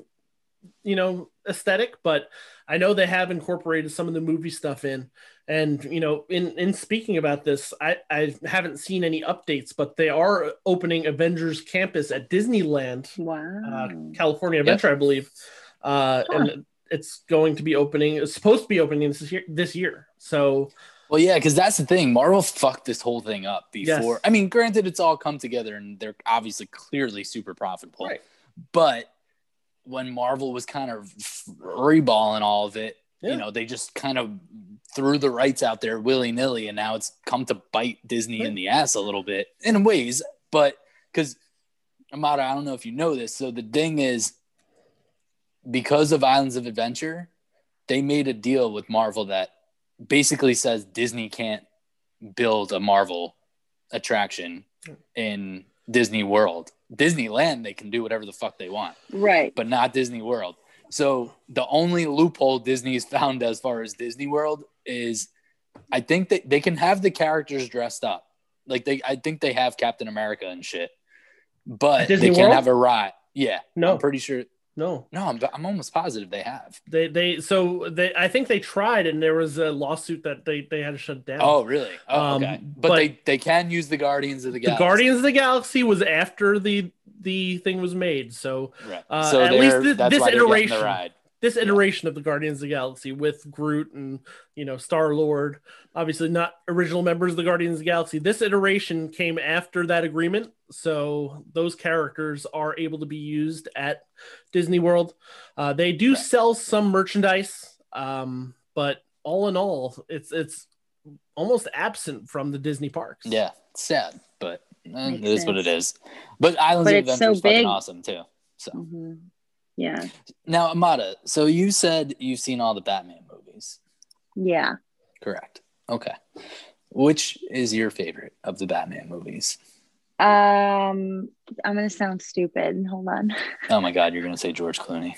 you know, aesthetic, but I know they have incorporated some of the movie stuff in. And you know, in in speaking about this, I I haven't seen any updates, but they are opening Avengers Campus at Disneyland Wow. uh, California Adventure, I believe. Uh, Huh. And it's going to be opening. It's supposed to be opening this year. This year. So Well, yeah, because that's the thing. Marvel fucked this whole thing up before. Yes. I mean, granted, it's all come together and they're obviously clearly super profitable. Right. But when Marvel was kind of reballing all of it, Yeah. you know, they just kind of threw the rights out there willy nilly, and now it's come to bite Disney in the ass a little bit in ways. But because Amada, I don't know if you know this. So the thing is, because of Islands of Adventure, they made a deal with Marvel that basically says Disney can't build a Marvel attraction in Disney World. Disneyland, they can do whatever the fuck they want, right. but not Disney World. So the only loophole Disney's found as far as Disney World is I think that they can have the characters dressed up. Like they, I think they have Captain America and shit, but Disney they can't World? have a ride. Yeah, No. I'm pretty sure. No, No, I'm, I'm almost positive they have. they they so they I think they tried and there was a lawsuit that they they had to shut down. Oh, really? Oh, Um, okay. But, but- they they can use the Guardians of the Galaxy. the. Guardians of the Galaxy was after the the thing was made. So Right. Uh, so at least that's this why they're getting iteration-. This iteration of the Guardians of the Galaxy with Groot and you know Star Lord, obviously not original members of the Guardians of the Galaxy. This iteration came after that agreement, so those characters are able to be used at Disney World. Uh, they do Right. sell some merchandise, um, but all in all, it's it's almost absent from the Disney parks. Yeah, sad, but eh, Makes it is what it sense. is. But Islands But of it's so Adventure is fucking awesome too. So Mhm. Yeah. now, Amada, so you said you've seen all the Batman movies, Yeah. correct? Okay. Which is your favorite of the Batman movies? Um, I'm gonna sound stupid. Hold on. Oh my God, you're gonna say George Clooney.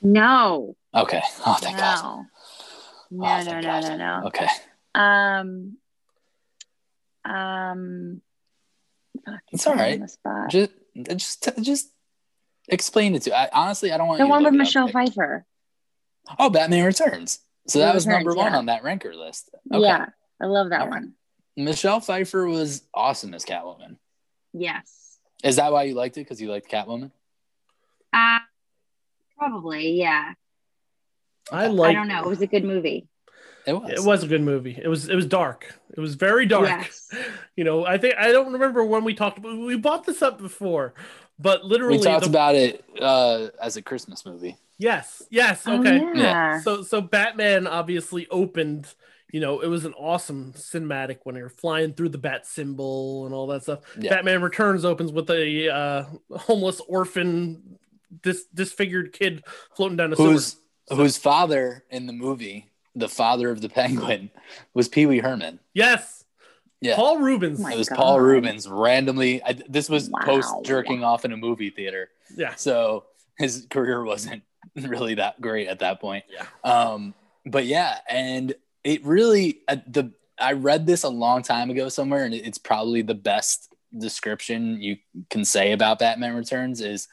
No. Okay. Oh, thank God. no. No, Oh, no, no, God. no, no. Okay. Um, um, fuck, It's all right. Just, just, just explain it to. I honestly, I don't want The you to one with look up. Michelle Pfeiffer. Oh, Batman Returns. So that Returns, was number one yeah. on that ranker list. Okay. Yeah, I love that All right. one. Michelle Pfeiffer was awesome as Catwoman. Yes. Is that why you liked it? Because you liked Catwoman? Uh, probably. Yeah. I like. I don't know. It was a good movie. It was. It was a good movie. It was it was dark. It was very dark. Yes. You know, I think I don't remember when we talked. about We bought this up before, but literally, We talked the- about it uh, as a Christmas movie. yes, yes, Oh, okay. yeah. Yeah. So so Batman obviously opened. You know, it was an awesome cinematic when you're flying through the bat symbol and all that stuff. Yeah. Batman Returns opens with a uh, homeless orphan, dis- disfigured kid floating down a sewer. Whose whose father in the movie, the father of the Penguin, was Pee Wee Herman. Yes, Yeah. Paul Reubens. Oh my it was God. Paul Reubens randomly. I, this was Wow. post jerking off in a movie theater, yeah, so his career wasn't really that great at that point. Yeah. Um, but yeah, and it really uh, the I read this a long time ago somewhere, and it's probably the best description you can say about Batman Returns is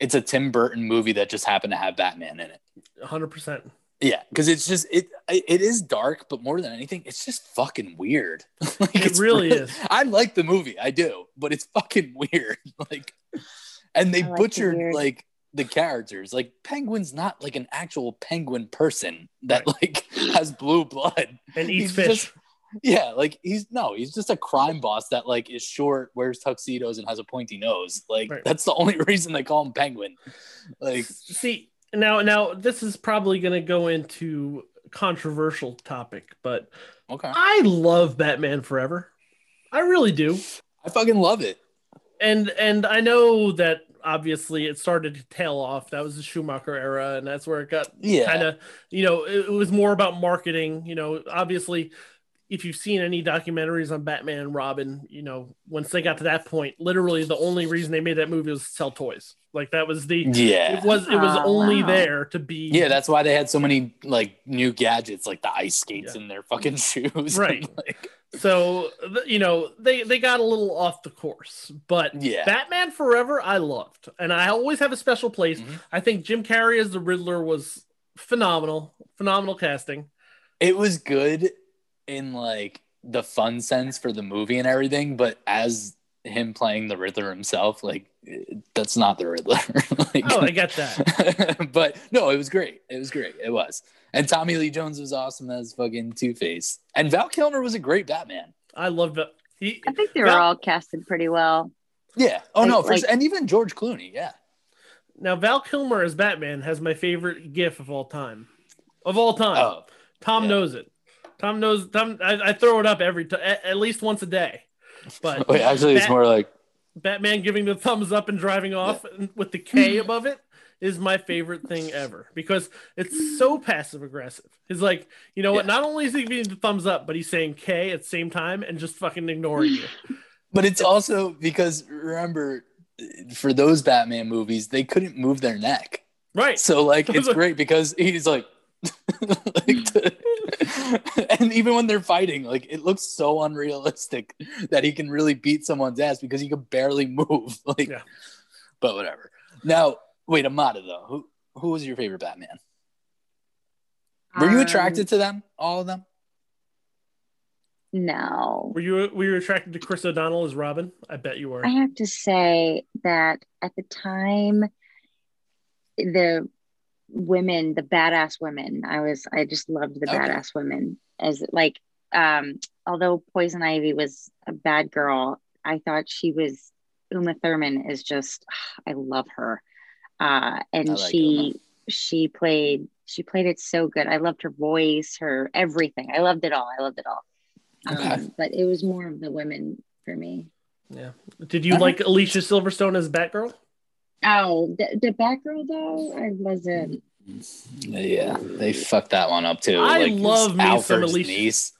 it's a Tim Burton movie that just happened to have Batman in it. hundred percent. Yeah, because it's just it it is dark, but more than anything, it's just fucking weird. like, It it's really is. I like the movie, I do, but it's fucking weird. Like, and they like butchered weird. like the characters. Like, Penguin's not like an actual penguin person that like has blue blood. And eats He's fish. just- Yeah, like he's no, he's just a crime boss that like is short, wears tuxedos, and has a pointy nose. Like Right. that's the only reason they call him Penguin. Like, see now now this is probably going to go into controversial topic but okay, i love batman forever. I really do. I fucking love it. and and i know that obviously it started to tail off. That was the schumacher era and that's where it got Yeah, kind of you know it, it was more about marketing you know. Obviously if you've seen any documentaries on batman and robin you know once they got to that point literally the only reason they made that movie was to sell toys like that was the yeah. it was it was Oh, only wow. there to be Yeah, that's why they had so many like new gadgets, like the ice skates in their fucking shoes. Right. And, like, So you know they they got a little off the course, but Yeah. Batman Forever I loved, and I always have a special place. Mhm. I think Jim Carrey as the Riddler was phenomenal, phenomenal casting. it was good in like the fun sense for the movie and everything, but as him playing the Riddler himself, like that's not the Riddler. like, Oh, I get that. but no, it was great. It was great. It was. And Tommy Lee Jones was awesome as fucking Two Face. And Val Kilmer was a great Batman. I loved it. He, I think they were all casted pretty well. Yeah. Oh no, for, like- and even George Clooney. Yeah. now Val Kilmer as Batman has my favorite GIF of all time, of all time. Oh, Tom yeah. knows it. Tom knows. Tom, I, I throw it up every time, at, at least once a day. But wait, actually, it's more like Batman giving the thumbs up and driving off with the K above it is my favorite thing ever because it's so passive aggressive. He's like, you know what? Yeah. Not only is he giving the thumbs up, but he's saying K at the same time and just fucking ignoring you. But it's also because remember, for those Batman movies, they couldn't move their neck. Right. So like it's great because he's like, like, and even when they're fighting, like it looks so unrealistic that he can really beat someone's ass because he can barely move. Like, Yeah. but whatever. Now, wait, Amada though, who who was your favorite Batman? Were you Um, attracted to them, all of them? No. Were you were you attracted to Chris O'Donnell as Robin? I bet you were. I have to say that at the time, the women, the badass women, I was, I just loved the Okay. badass women. As like, um, although Poison Ivy was a bad girl, I thought she was Uma Thurman is just, I love her, uh, and like she she played she played it so good. I loved her voice, her everything. I loved it all. I loved it all. Okay. Um, but it was more of the women for me. Yeah. Did you like Alicia Silverstone as Batgirl? Oh, the, the Batgirl though, I wasn't. Yeah, they fucked that one up too. I like love me some Alfred's Alicia- niece.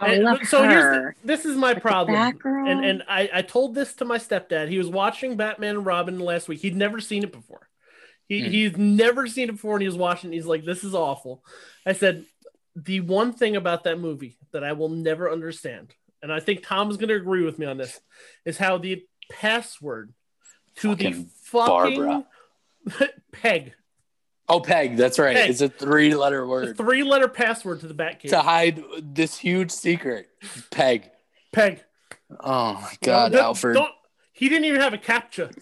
I And- love so her. here's the, this is my But problem. And and I, I told this to my stepdad. He was watching Batman and Robin last week. He'd never seen it before. He Hmm. he's never seen it before, and he was watching. He's like, "This is awful." I said, "The one thing about that movie that I will never understand, and I think Tom's going to agree with me on this, is how the password to the Fucking fucking Barbara. peg, Oh, Peg. That's right. Peg. It's a three-letter word three-letter password to the Batcave. to hide this huge secret. Peg. Peg. Oh my God, Don't- Alfred. don't- he didn't even have a captcha.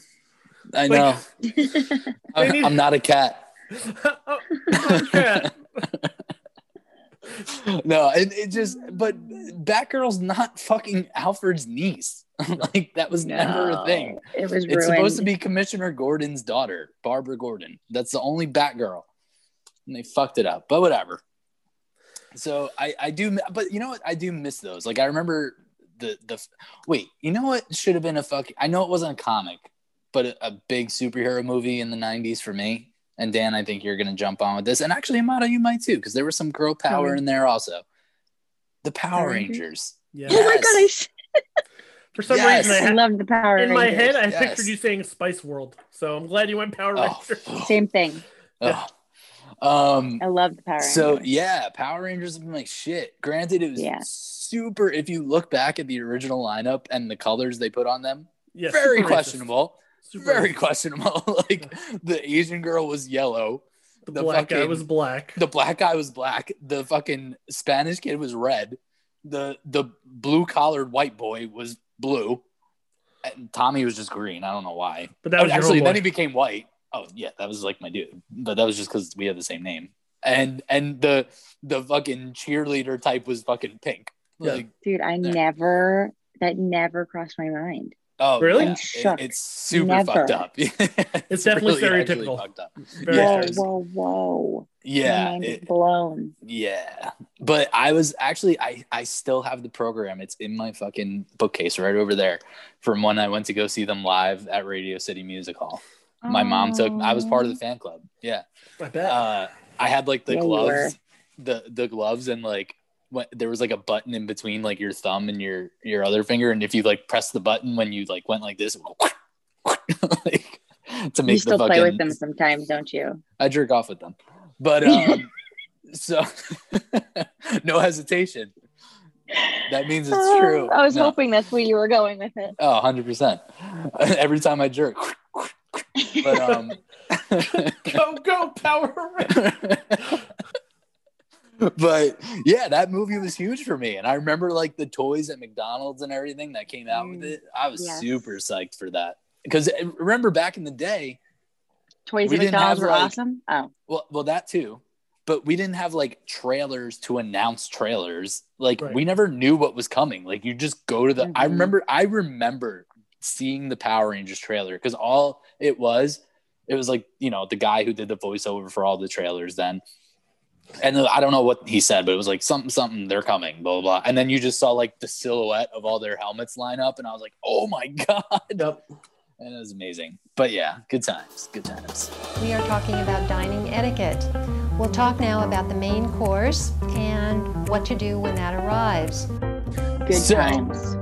I like- know. They need- I'm not a cat. oh, okay. no, it, it just but Batgirl's not fucking Alfred's niece. like that was never a thing. It was It's ruined. supposed to be Commissioner Gordon's daughter, Barbara Gordon. That's the only Batgirl. And they fucked it up, but whatever. So I, I do, but you know what? I do miss those. Like I remember the the wait. You know what should have been a fuck. I know it wasn't a comic, but a, a big superhero movie in the '90s for me. And Dan, I think you're gonna jump on with this, and actually, Amada, you might too, because there was some girl power Oh. in there also. The Power Power Rangers? Rangers. Yeah. Oh my Yes. god, I, s- For some Yes. reason, I I had, love the Power in my head, I Yes. pictured you saying Spice World. So I'm glad you went Power Oh, Rangers. Same thing. oh. Um, I love the Power Rangers. So yeah, Power Rangers have been like shit. Granted, it was Yeah. super. If you look back at the original lineup and the colors they put on them, Yeah, very super racist. questionable. Super very racist. questionable. like the Asian girl was yellow, The, the black guy was black. the black guy was black, the fucking Spanish kid was red, the the blue collared white boy was blue, and Tommy was just green. I don't know why. But that was actually homeboy. then he became white. Oh yeah, that was like my dude, but that was just because we had the same name. And and the the fucking cheerleader type was fucking pink. Yeah. Like Dude, I Yeah. never that never crossed my mind. Oh Really? yeah, I'm it- it's super Never. fucked up. it's definitely actually stereotypical. fucked up. Very Yeah. whoa, nice. whoa, whoa. Yeah, mind it- blown. Yeah. But I was actually I I still have the program. It's in my fucking bookcase right over there from when I went to go see them live at Radio City Music Hall. My mom took I was part of the fan club. Yeah. I bet. Uh I had like the Yeah, gloves the the gloves and like when, there was like a button in between like your thumb and your your other finger and if you like press the button when you like went like this like to make You still the fucking play with them sometimes, don't you? I jerk off with them. But um so no hesitation. That means it's true. Oh, I was No. hoping that's where you were going with it. Oh, 100%. Every time I jerk. But um go, go, Power Rangers. but yeah, that movie was huge for me. And I remember like the toys at McDonald's and everything that came out with Mm, it. I was yes. super psyched for that. Because remember back in the day, Toys We at didn't McDonald's have, were like- awesome. Oh, Well, well, that too. But we didn't have like trailers to announce trailers. Like Right. we never knew what was coming. Like you just go to the. I Mhm. remember. I remember seeing the Power Rangers trailer because all it was, it was like you know the guy who did the voiceover for all the trailers then. And I don't know what he said, but it was like something, something. They're coming, blah blah. blah. And then you just saw like the silhouette of all their helmets line up, and I was like, "Oh my god!" Yep. And it was amazing. But yeah, good times, good times. We are talking about dining etiquette. We'll talk now about the main course and what to do when that arrives. good So- times.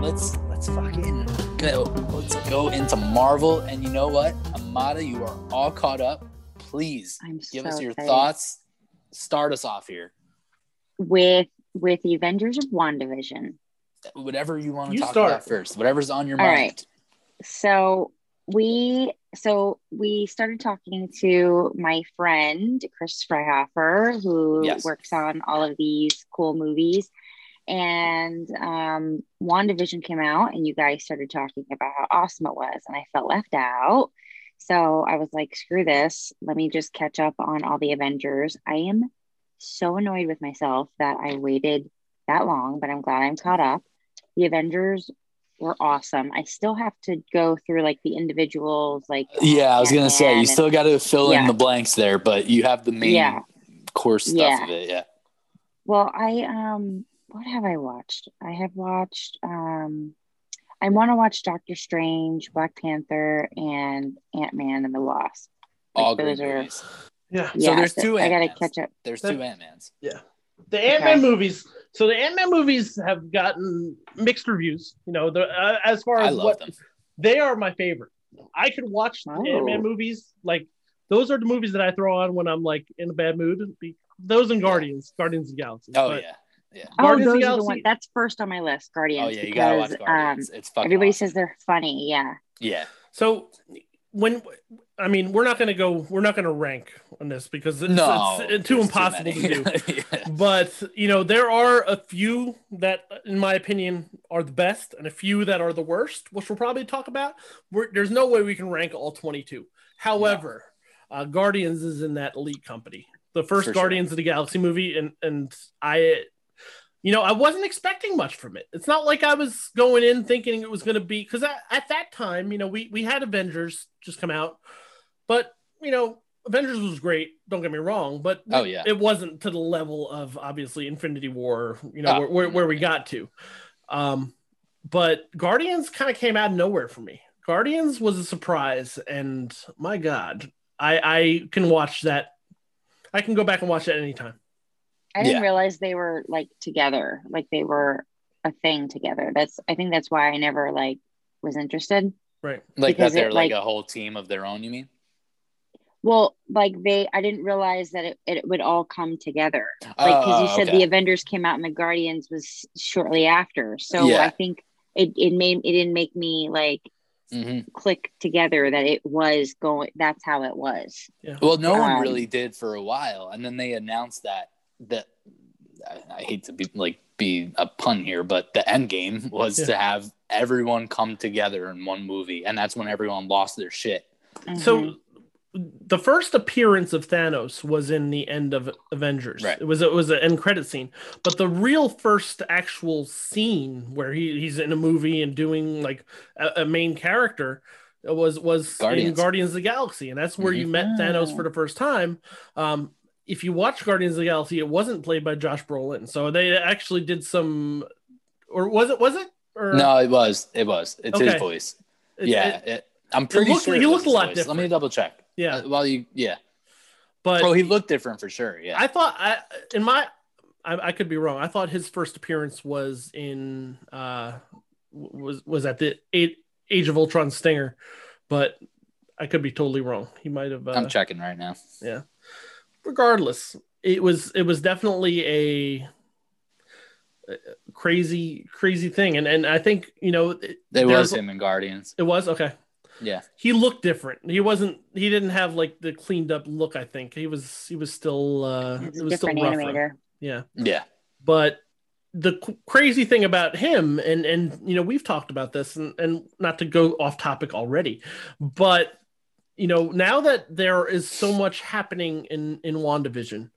let's let's fucking go. Let's go into Marvel. And you know what, Amada, you are all caught up. Please I'm give so us your excited. thoughts. Start us off here. with with the Avengers of WandaVision. Whatever you want to You talk start. about first. Whatever's on your All mind. right. So we so we started talking to my friend Chris Freihofer, who Yes. works on all of these cool movies. And um WandaVision came out and you guys started talking about how awesome it was, and I felt left out. So I was like, screw this. Let me just catch up on all the Avengers. I am so annoyed with myself that I waited that long, but I'm glad I'm caught up. The Avengers were awesome. I still have to go through like the individuals, like Yeah, I was gonna say you and- still got to fill in the blanks there, but you have the main Yeah. core stuff Yeah. of it. Yeah. Well, I um, what have I watched? I have watched um, I want to watch Doctor Strange, Black Panther, and Ant Man and the Wasp. Like, All great those are- movies. Yeah. Yeah, there's so two I gotta catch up. There's That- two Ant Mans. Yeah. The Ant Man Okay. movies. So the Ant Man movies have gotten mixed reviews. You know, the, uh, as far I as love what them. they are my favorite. I could watch Oh. Ant Man movies. Like those are the movies that I throw on when I'm like in a bad mood. Those and Guardians, Guardians of the Galaxy. Oh But yeah. Oh, Guardians those are the one. That's first on my list. Guardians. Oh yeah. You gotta watch Guardians. Um, it's fucking. everybody awesome. says they're funny. Yeah. Yeah. So when I mean, we're not going to go. We're not going to rank on this because it's, No. it's, it's too impossible many. to do. Yeah. but you know there are a few that in my opinion are the best and a few that are the worst which we'll probably talk about We're, there's no way we can rank all 22 however uh, guardians is in that elite company the first For sure. guardians of the galaxy movie and and i you know i wasn't expecting much from it. It's not like i was going in thinking it was going to be because at, at that time you know we we had avengers just come out but you know avengers was great don't get me wrong but Oh, yeah. it wasn't to the level of obviously infinity war you know Oh, where, where, where we got to. Um but guardians kind of came out of nowhere for me. Guardians was a surprise and my god i i can watch that. I can go back and watch that anytime I didn't Yeah. realize they were like together, like they were a thing together. That's I think that's why I never like was interested. right Like Because that they're it, like, like- a whole team of their own. You mean? Well, like they, I didn't realize that it, it would all come together. Like because you Oh, said okay. the Avengers came out and the Guardians was shortly after. So Yeah. I think it it made it didn't make me like Mhm. click together that it was going. That's how it was. Well, no one Um, really did for a while, and then they announced that that I, I hate to be like be a pun here, but the end game was Yeah. to have everyone come together in one movie, and that's when everyone lost their shit. Mhm. so the first appearance of Thanos was in the end of Avengers. Right. It was it was an end credit scene, but the real first actual scene where he, he's in a movie and doing like a, a main character was was in Guardians. Guardians of the Galaxy, and that's where you met Thanos for the first time. Um, if you watch Guardians of the Galaxy, it wasn't played by Josh Brolin, so they actually did some, or was it? Was it? Or No, it was, it was, it's his voice. it- yeah, it- it, I'm pretty looked- sure he looked a lot voice. different. Let me double check. yeah. Uh, well, you, yeah. but Oh, he looked different for sure. Yeah. I thought I in my I, I could be wrong. I thought his first appearance was in uh was was at the A- Age of Ultron stinger, but I could be totally wrong. He might have. Uh, I'm checking right now. Regardless, it was it was definitely a, a crazy crazy thing, and and I think you know it, It was him in Guardians. It was okay. Yeah. He looked different. He wasn't. He didn't have like the cleaned up look. I think he was. He was still. uh It's It was still different rougher. animator. Yeah. Yeah. but the crazy thing about him and and you know we've talked about this and, and not to go off topic already but you know now that there is so much happening in in wandavision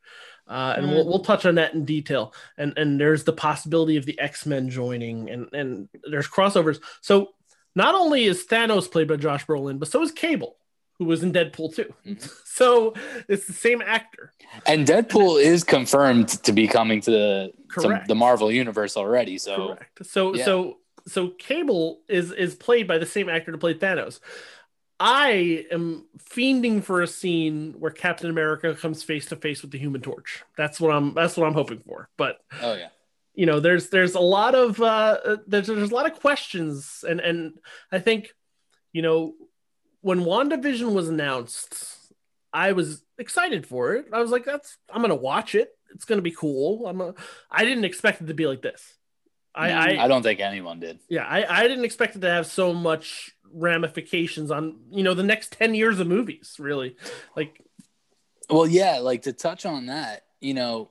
uh, and we'll, we'll touch on that in detail and and there's the possibility of the x-men joining and and there's crossovers so not only is thanos played by josh brolin but so is cable who was in deadpool too Mhm. so it's the same actor And Deadpool is confirmed to be coming to the to the Marvel universe already. So Correct. So yeah. so so Cable is is played by the same actor to play Thanos. I am fiending for a scene where Captain America comes face to face with the Human Torch. That's what I'm. That's what I'm hoping for. But oh yeah. you know, there's there's a lot of uh, there's there's a lot of questions, and and I think you know when WandaVision was announced, I was excited for it. I was like, that's I'm gonna watch it. it's gonna be cool. I'm a, I didn't expect it to be like this. I, mm, I I don't think anyone did. yeah, I, I didn't expect it to have so much ramifications on you know the next 10 years of movies really like Well, yeah, like to touch on that, you know,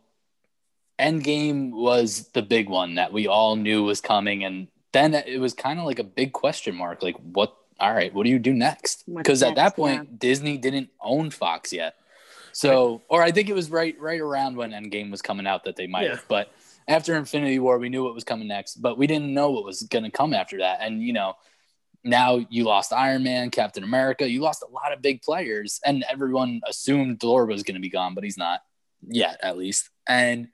Endgame was the big one that we all knew was coming, and then it was kind of like a big question mark. Like, what? All right, what do you do next? Because at that point, yeah. Disney didn't own Fox yet. So, or I think it was right right around when Endgame was coming out that they might Yeah. have. But after Infinity War, we knew what was coming next, but we didn't know what was going to come after that. And you know, now you lost Iron Man, Captain America. You lost a lot of big players, and everyone assumed Thor was going to be gone, but he's not yet, at least. And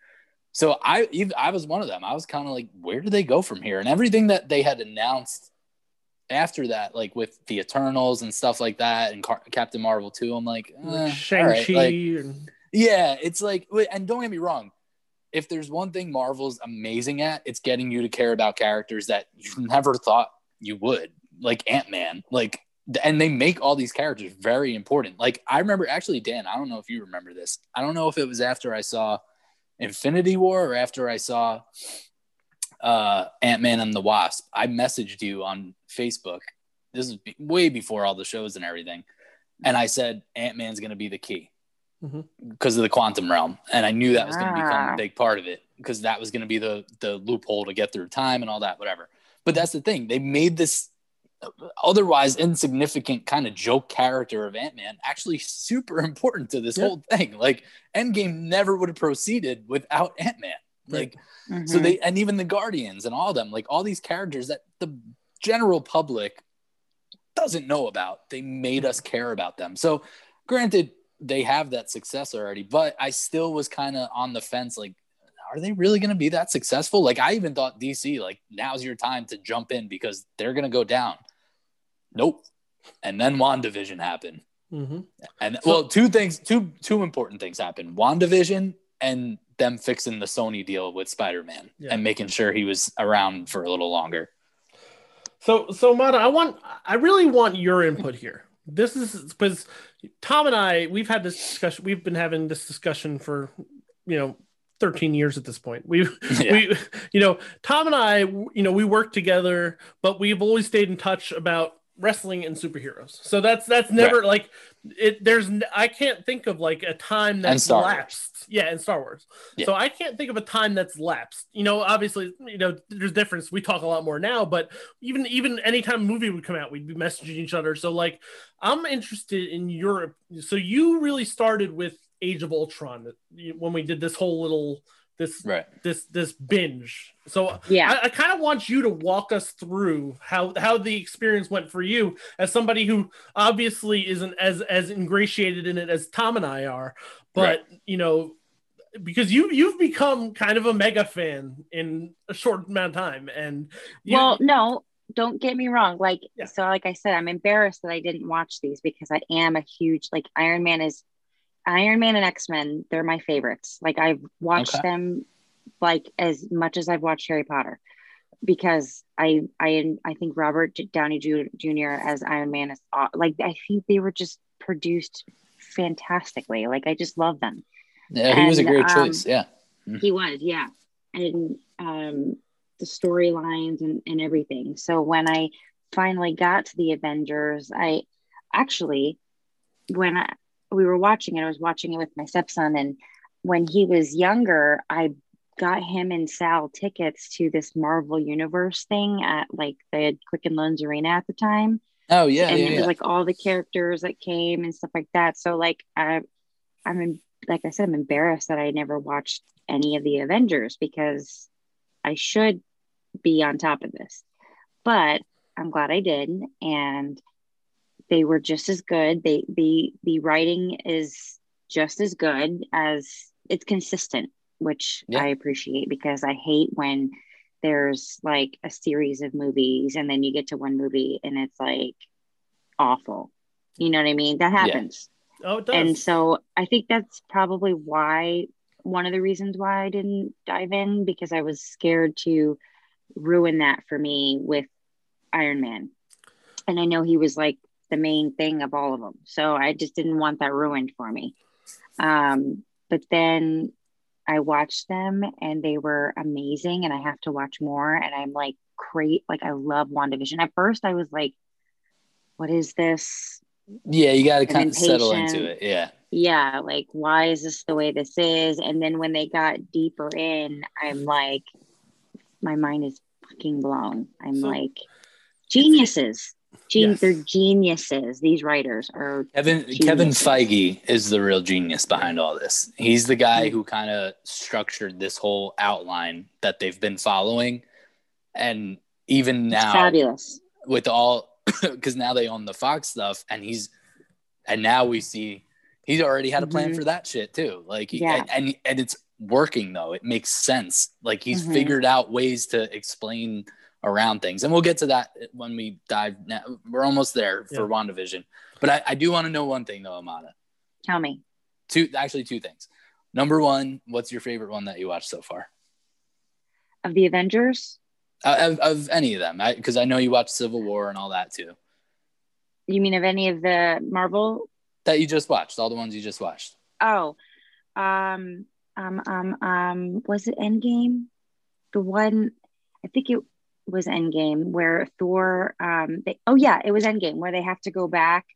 so I, even I was one of them. I was kind of like, where do they go from here? And everything that they had announced after that, like with the Eternals and stuff like that, and Car- Captain Marvel too, I'm like, eh, shang-chi right, like, yeah, it's like, and don't get me wrong. If there's one thing Marvel's amazing at, it's getting you to care about characters that you never thought you would, like Ant Man. Like, and they make all these characters very important. Like, I remember actually, Dan, I don't know if you remember this. I don't know if it was after I saw Infinity War or after I saw uh, Ant Man and the Wasp. I messaged you on Facebook. This is way before all the shows and everything. And I said, Ant Man's going to be the key Mhm. because of the quantum realm. And I knew that was going to become Ah. a big part of it because that was going to be the, the loophole to get through time and all that, whatever. But that's the thing. They made this otherwise insignificant kind of joke character of Ant Man actually super important to this Yeah. whole thing. Like, Endgame never would have proceeded without Ant Man. Like, so Mhm. they and even the Guardians and all of them, like all these characters that the general public doesn't know about, they made us care about them. So, granted, they have that success already, but I still was kind of on the fence, like, are they really going to be that successful? Like, I even thought DC, like, now's your time to jump in because they're going to go down. Nope. And then WandaVision happened. Mhm. And well, two things, two two important things happened: Wandavision and them fixing the Sony deal with Spider Man Yeah. and making sure he was around for a little longer. So, so Mata, I want, I really want your input here. This is because Tom and I, we've had this discussion. We've been having this discussion for, you know, 13 years at this point. We've, Yeah. we, you know, Tom and I, you know, we work together, but we've always stayed in touch about wrestling and superheroes. So that's that's never like it. There's I can't think of like a time that's lapsed. Yeah, in Star Wars. Yeah. So I can't think of a time that's lapsed. You know, obviously, you know, there's difference. We talk a lot more now, but even even anytime a movie would come out, we'd be messaging each other. So like, I'm interested in Europe. So you really started with Age of Ultron when we did this whole little this Right. this this binge. So Yeah. I, I kind of want you to walk us through how how the experience went for you as somebody who obviously isn't as as ingratiated in it as Tom and I are, but you know because you you've become kind of a mega fan in a short amount of time and you, well, no, don't get me wrong. Like, Yeah. so, like I said, I'm embarrassed that I didn't watch these because I am a huge like Iron Man is Iron Man and X Men. They're my favorites. Like I've watched Okay. them like as much as I've watched Harry Potter because I I I think Robert Downey Jr. as Iron Man is like I think they were just produced fantastically. Like I just love them. Yeah, he was a great um, choice. Yeah. He was, yeah. And um, the storylines and, and everything. So when I finally got to the Avengers, I actually, when I, we were watching it, I was watching it with my stepson. And when he was younger, I got him and Sal tickets to this Marvel Universe thing at like the Quicken Loans Arena at the time Oh yeah, and yeah, it yeah. was like all the characters that came and stuff like that. So like I, I'm in, like I said, I'm embarrassed that I never watched any of the Avengers because I should be on top of this. But I'm glad I did, and they were just as good. They the the writing is just as good as it's consistent, which Yeah. I appreciate because I hate when there's like a series of movies and then you get to one movie and it's like awful. You know what I mean? That happens. oh it does And so I think that's probably why one of the reasons why I didn't dive in because I was scared to ruin that for me with Iron Man. And I know he was like the main thing of all of them. So I just didn't want that ruined for me. Um, but then I watched them and they were amazing and I have to watch more and I'm like great like I love WandaVision. At first I was like what is this? Yeah, you got to kind of settle into it. Yeah. Yeah, like why is this the way this is? And then when they got deeper in, I'm like my mind is fucking blown. I'm So- like geniuses. Gen- Yes. They're geniuses. These writers are Kevin Kevin Feige is the real genius behind all this. He's the guy who kind of structured this whole outline that they've been following, and even now fabulous. with all because now they own the Fox stuff, and he's and now we see he's already had a plan Mhm. for that shit too. Like he- Yeah. and and it's working though. It makes sense. Like he's Mhm. figured out ways to explain around things, and we'll get to that when we dive. Now we're almost there for Yeah. WandaVision, but I, I do want to know one thing though, Amanda. Tell me. Two actually two things. Number one, what's your favorite one that you watched so far? Of the Avengers, Uh, of, of any of them, because I, know you watched Civil War and all that too. you mean of any of the Marvel? That you just watched, all the ones you just watched. Oh, um, um, um, um, was it Endgame? The one, I think it was Endgame where Thor, um, they, oh yeah, it was Endgame where they have to go back,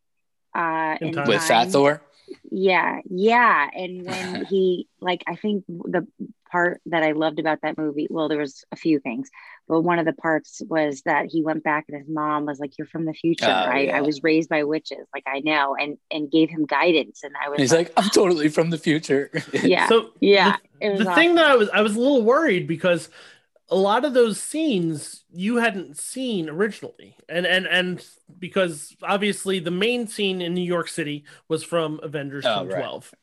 uh, In in time. With Fat. Thor. Yeah, yeah. And when he like I think the part that I loved about that movie, well, there was a few things, but one of the parts was that he went back and his mom was like, You're from the future, Oh, right? yeah. I was raised by witches, like I know, and and gave him guidance. And I was And he's like, I'm totally from the future. Yeah. So Yeah. the, it was the awesome. thing that I was I was a little worried because a lot of those scenes you hadn't seen originally, and and and because obviously the main scene in New York City was from Avengers Oh, right. 2012.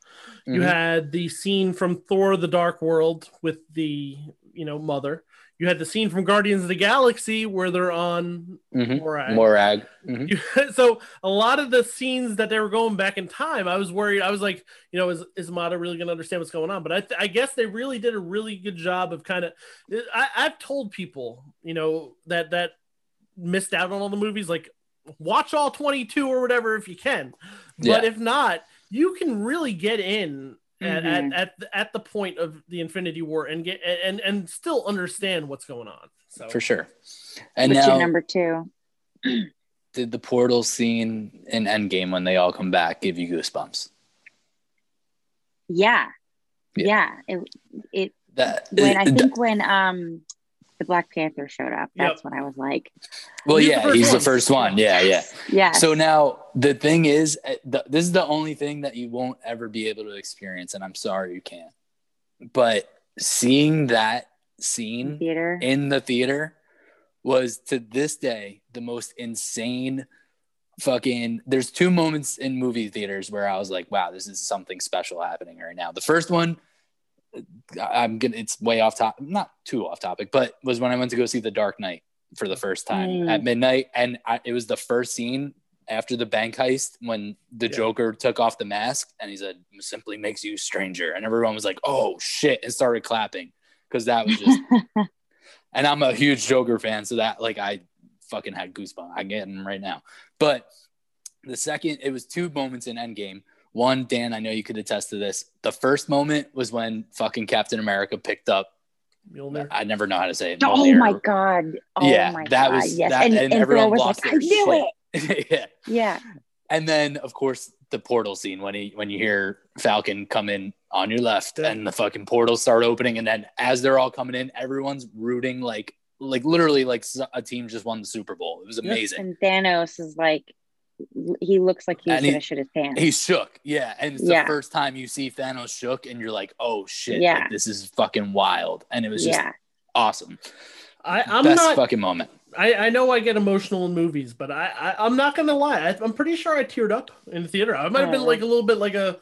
You Mhm. had the scene from Thor: The Dark World with the you know mother. You had the scene from Guardians of the Galaxy where they're on Mhm. Morag. Morag. Mhm. You- so a lot of the scenes that they were going back in time, I was worried. I was like, you know, is is Mata really going to understand what's going on? But I, th- I guess they really did a really good job of kind of. I've told people, you know, that that missed out on all the movies, like watch all twenty two or whatever if you can. But Yeah. if not, you can really get in. At, Mhm. at, at, the- at the point of the Infinity War and get and and still understand what's going on. So For sure. And What's now, number two? did the portal scene in Endgame when they all come back give you goosebumps? Yeah. Yeah. Yeah. It it That when I th- think when um the Black Panther showed up, that's when I was like, well, He's the yeah, first he's the first one. Yeah, yeah. yeah. So now the thing is, uh, th- this is the only thing that you won't ever be able to experience, and I'm sorry you can't. But seeing that scene theater. in the theater was to this day the most insane fucking there's two moments in movie theaters where I was like, wow, this is something special happening right now. The first one I- I'm gonna it's way off top not too off topic, but was when I went to go see The Dark Knight for the first time Mm. at midnight. And I, it was the first scene after the bank heist when the Yeah. Joker took off the mask and he said, simply makes you a stranger. And everyone was like, oh shit, and started clapping because that was just and I'm a huge Joker fan, so that like I fucking had goosebumps. I get them right now. But the second, it was two moments in Endgame. One, Dan, I know you could attest to this. The first moment was when fucking Captain America picked up. Mjolnir. I never know how to say it. oh Mjolnir. my god. Oh yeah, my that god. was yes. that, and, and, and, everyone was lost like, their I knew shit. yeah, it. Yeah. and then of course the portal scene when he when you hear Falcon come in on your left Yeah. and the fucking portals start opening and then as they're all coming in everyone's rooting like like literally like a team just won the Super Bowl. It was Yeah. amazing. And Thanos is like, he looks like he's And he- gonna shit his pants. He shook, yeah, and it's Yeah. the first time you see Thanos shook, and you're like, "Oh shit, Yeah. like, this is fucking wild," and it was just yeah. awesome. I, I'm Best not. fucking moment. I, I know I get emotional in movies, but I, I I'm not gonna lie. I, I'm pretty sure I teared up in the theater. I might have been Oh. like a little bit like a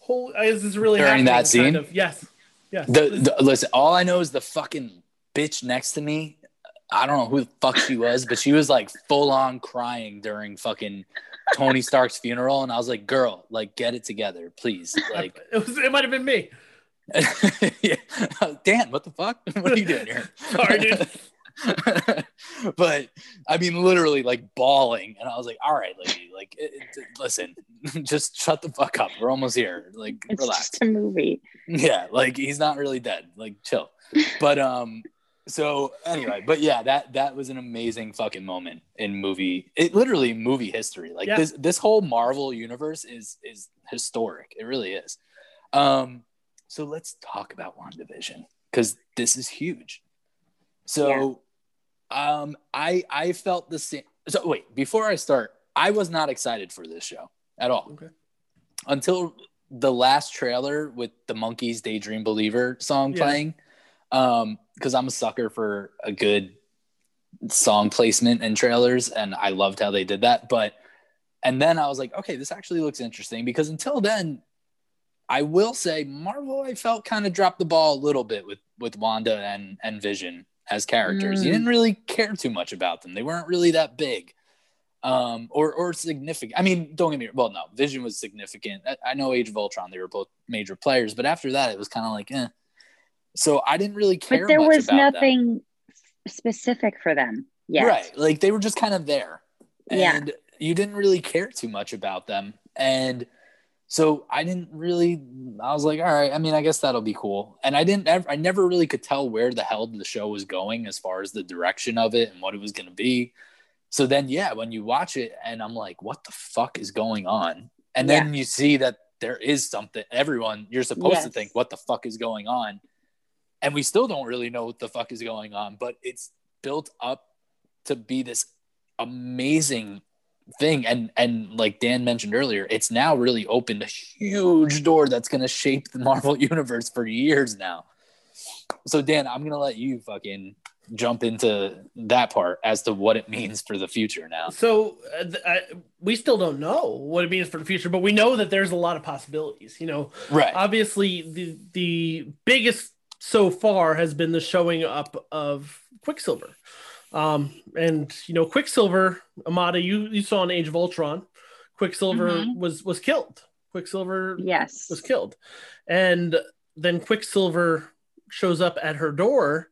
whole. Is this really During happening that scene? kind of- Yes. Yes. The, the listen, all I know is the fucking bitch next to me. I don't know who the fuck she was, but she was like full on crying during fucking Tony Stark's funeral, and I was like, "Girl, like get it together, please." Like, it was. It might have been me. yeah. Dan, what the fuck? What are you doing here? Sorry, dude. but I mean, literally like bawling. And I was like, all right, lady, like, it, it- listen, just shut the fuck up. We're almost here. Like, It's relax. just a movie. Yeah, like he's not really dead. Like, chill. But um, so anyway, but yeah, that that was an amazing fucking moment in movie. It literally movie history. Like Yeah. this this whole Marvel universe is is historic. It really is. Um, so let's talk about WandaVision because this is huge. So, um, I I felt the same. So wait, before I start, I was not excited for this show at all Okay. until the last trailer with the Monkees daydream believer song Yeah. playing um because i'm a sucker for a good song placement in trailers and i loved how they did that but and then i was like okay this actually looks interesting because until then i will say marvel i felt kind of dropped the ball a little bit with with wanda and and vision as characters you Mm. didn't really care too much about them they weren't really that big um, or or significant. I mean, don't get me well. No, Vision was significant. I, I know Age of Ultron; they were both major players, but after that, it was kind of like, eh. So I didn't really care. But there was nothing specific for them. Yeah. right? Like they were just kind of there, Yeah. and you didn't really care too much about them, and so I didn't really. I was like, all right. I mean, I guess that'll be cool. And I didn't. ever I never really could tell where the hell the show was going as far as the direction of it and what it was going to be. So then, yeah, when you watch it, and I'm like, what the fuck is going on? And then you see that there is something. Everyone, you're supposed to think, what the fuck is going on? And we still don't really know what the fuck is going on, but it's built up to be this amazing thing. And and like dan mentioned earlier it's now really opened a huge door that's going to shape the marvel universe for years now. So dan i'm going to let you fucking jump into that part as to what it means for the future now. So uh, th- I, we still don't know what it means for the future, but we know that there's a lot of possibilities. You know, right. Obviously the the biggest so far has been the showing up of Quicksilver. Um, and you know, Quicksilver, Amada, you you saw in Age of Ultron, Quicksilver Mhm. was was killed. Quicksilver Yes. was killed, and then Quicksilver shows up at her door,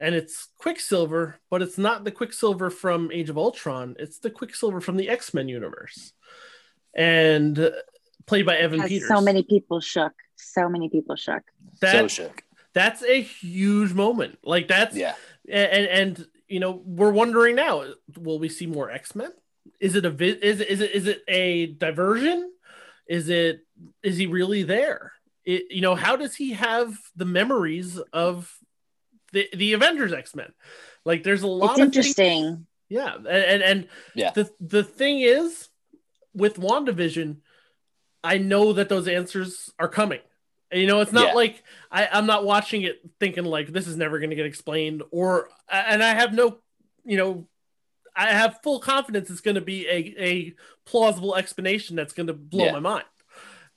and it's Quicksilver, but it's not the Quicksilver from Age of Ultron. It's the Quicksilver from the X Men universe, and uh, played by Evan Peters. so many people shook. So many people shook. that so shook that's a huge moment. Like that's yeah and and you know we're wondering now will we see more x-men is it a vi- is it is it is it a diversion is it is he really there it, you know how does he have the memories of the the avengers x-men like there's a lot It's of things- interesting. yeah and and, and Yeah. the the thing is with wandavision i know that those answers are coming And, you know it's not Yeah. like I, i'm not watching it thinking like this is never going to get explained or and i have no you know i have full confidence it's going to be a, a plausible explanation that's going to blow Yeah. my mind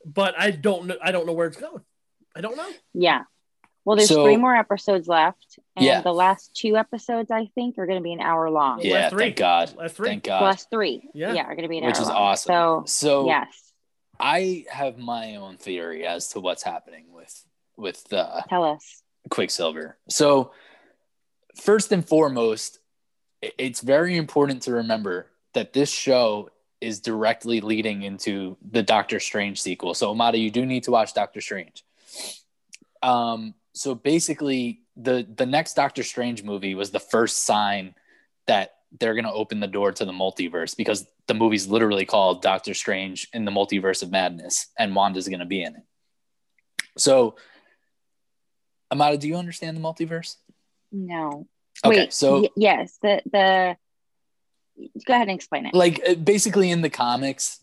but i don't know i don't know where it's going i don't know Yeah. Well, there's So- three more episodes left. And Yeah. the last two episodes, I think, are going to be an hour long. Yeah. yeah last three. thank god Last three. thank god Plus three. Yeah. Yeah, are going to be an which hour is long. awesome So, so yes. I have my own theory as to what's happening with with uh Tell us. Quicksilver. So, first and foremost, it's very important to remember that this show is directly leading into the Doctor Strange sequel. So, Amada, you do need to watch Doctor Strange. Um, so basically, the the next Doctor Strange movie was the first sign that they're going to open the door to the multiverse because the movie's literally called Doctor Strange in the Multiverse of Madness, and Wanda's going to be in it. So, Amada, do you understand the multiverse? No. Okay, Wait. so y- yes, the the. Go ahead and explain it. like uh, basically in the comics,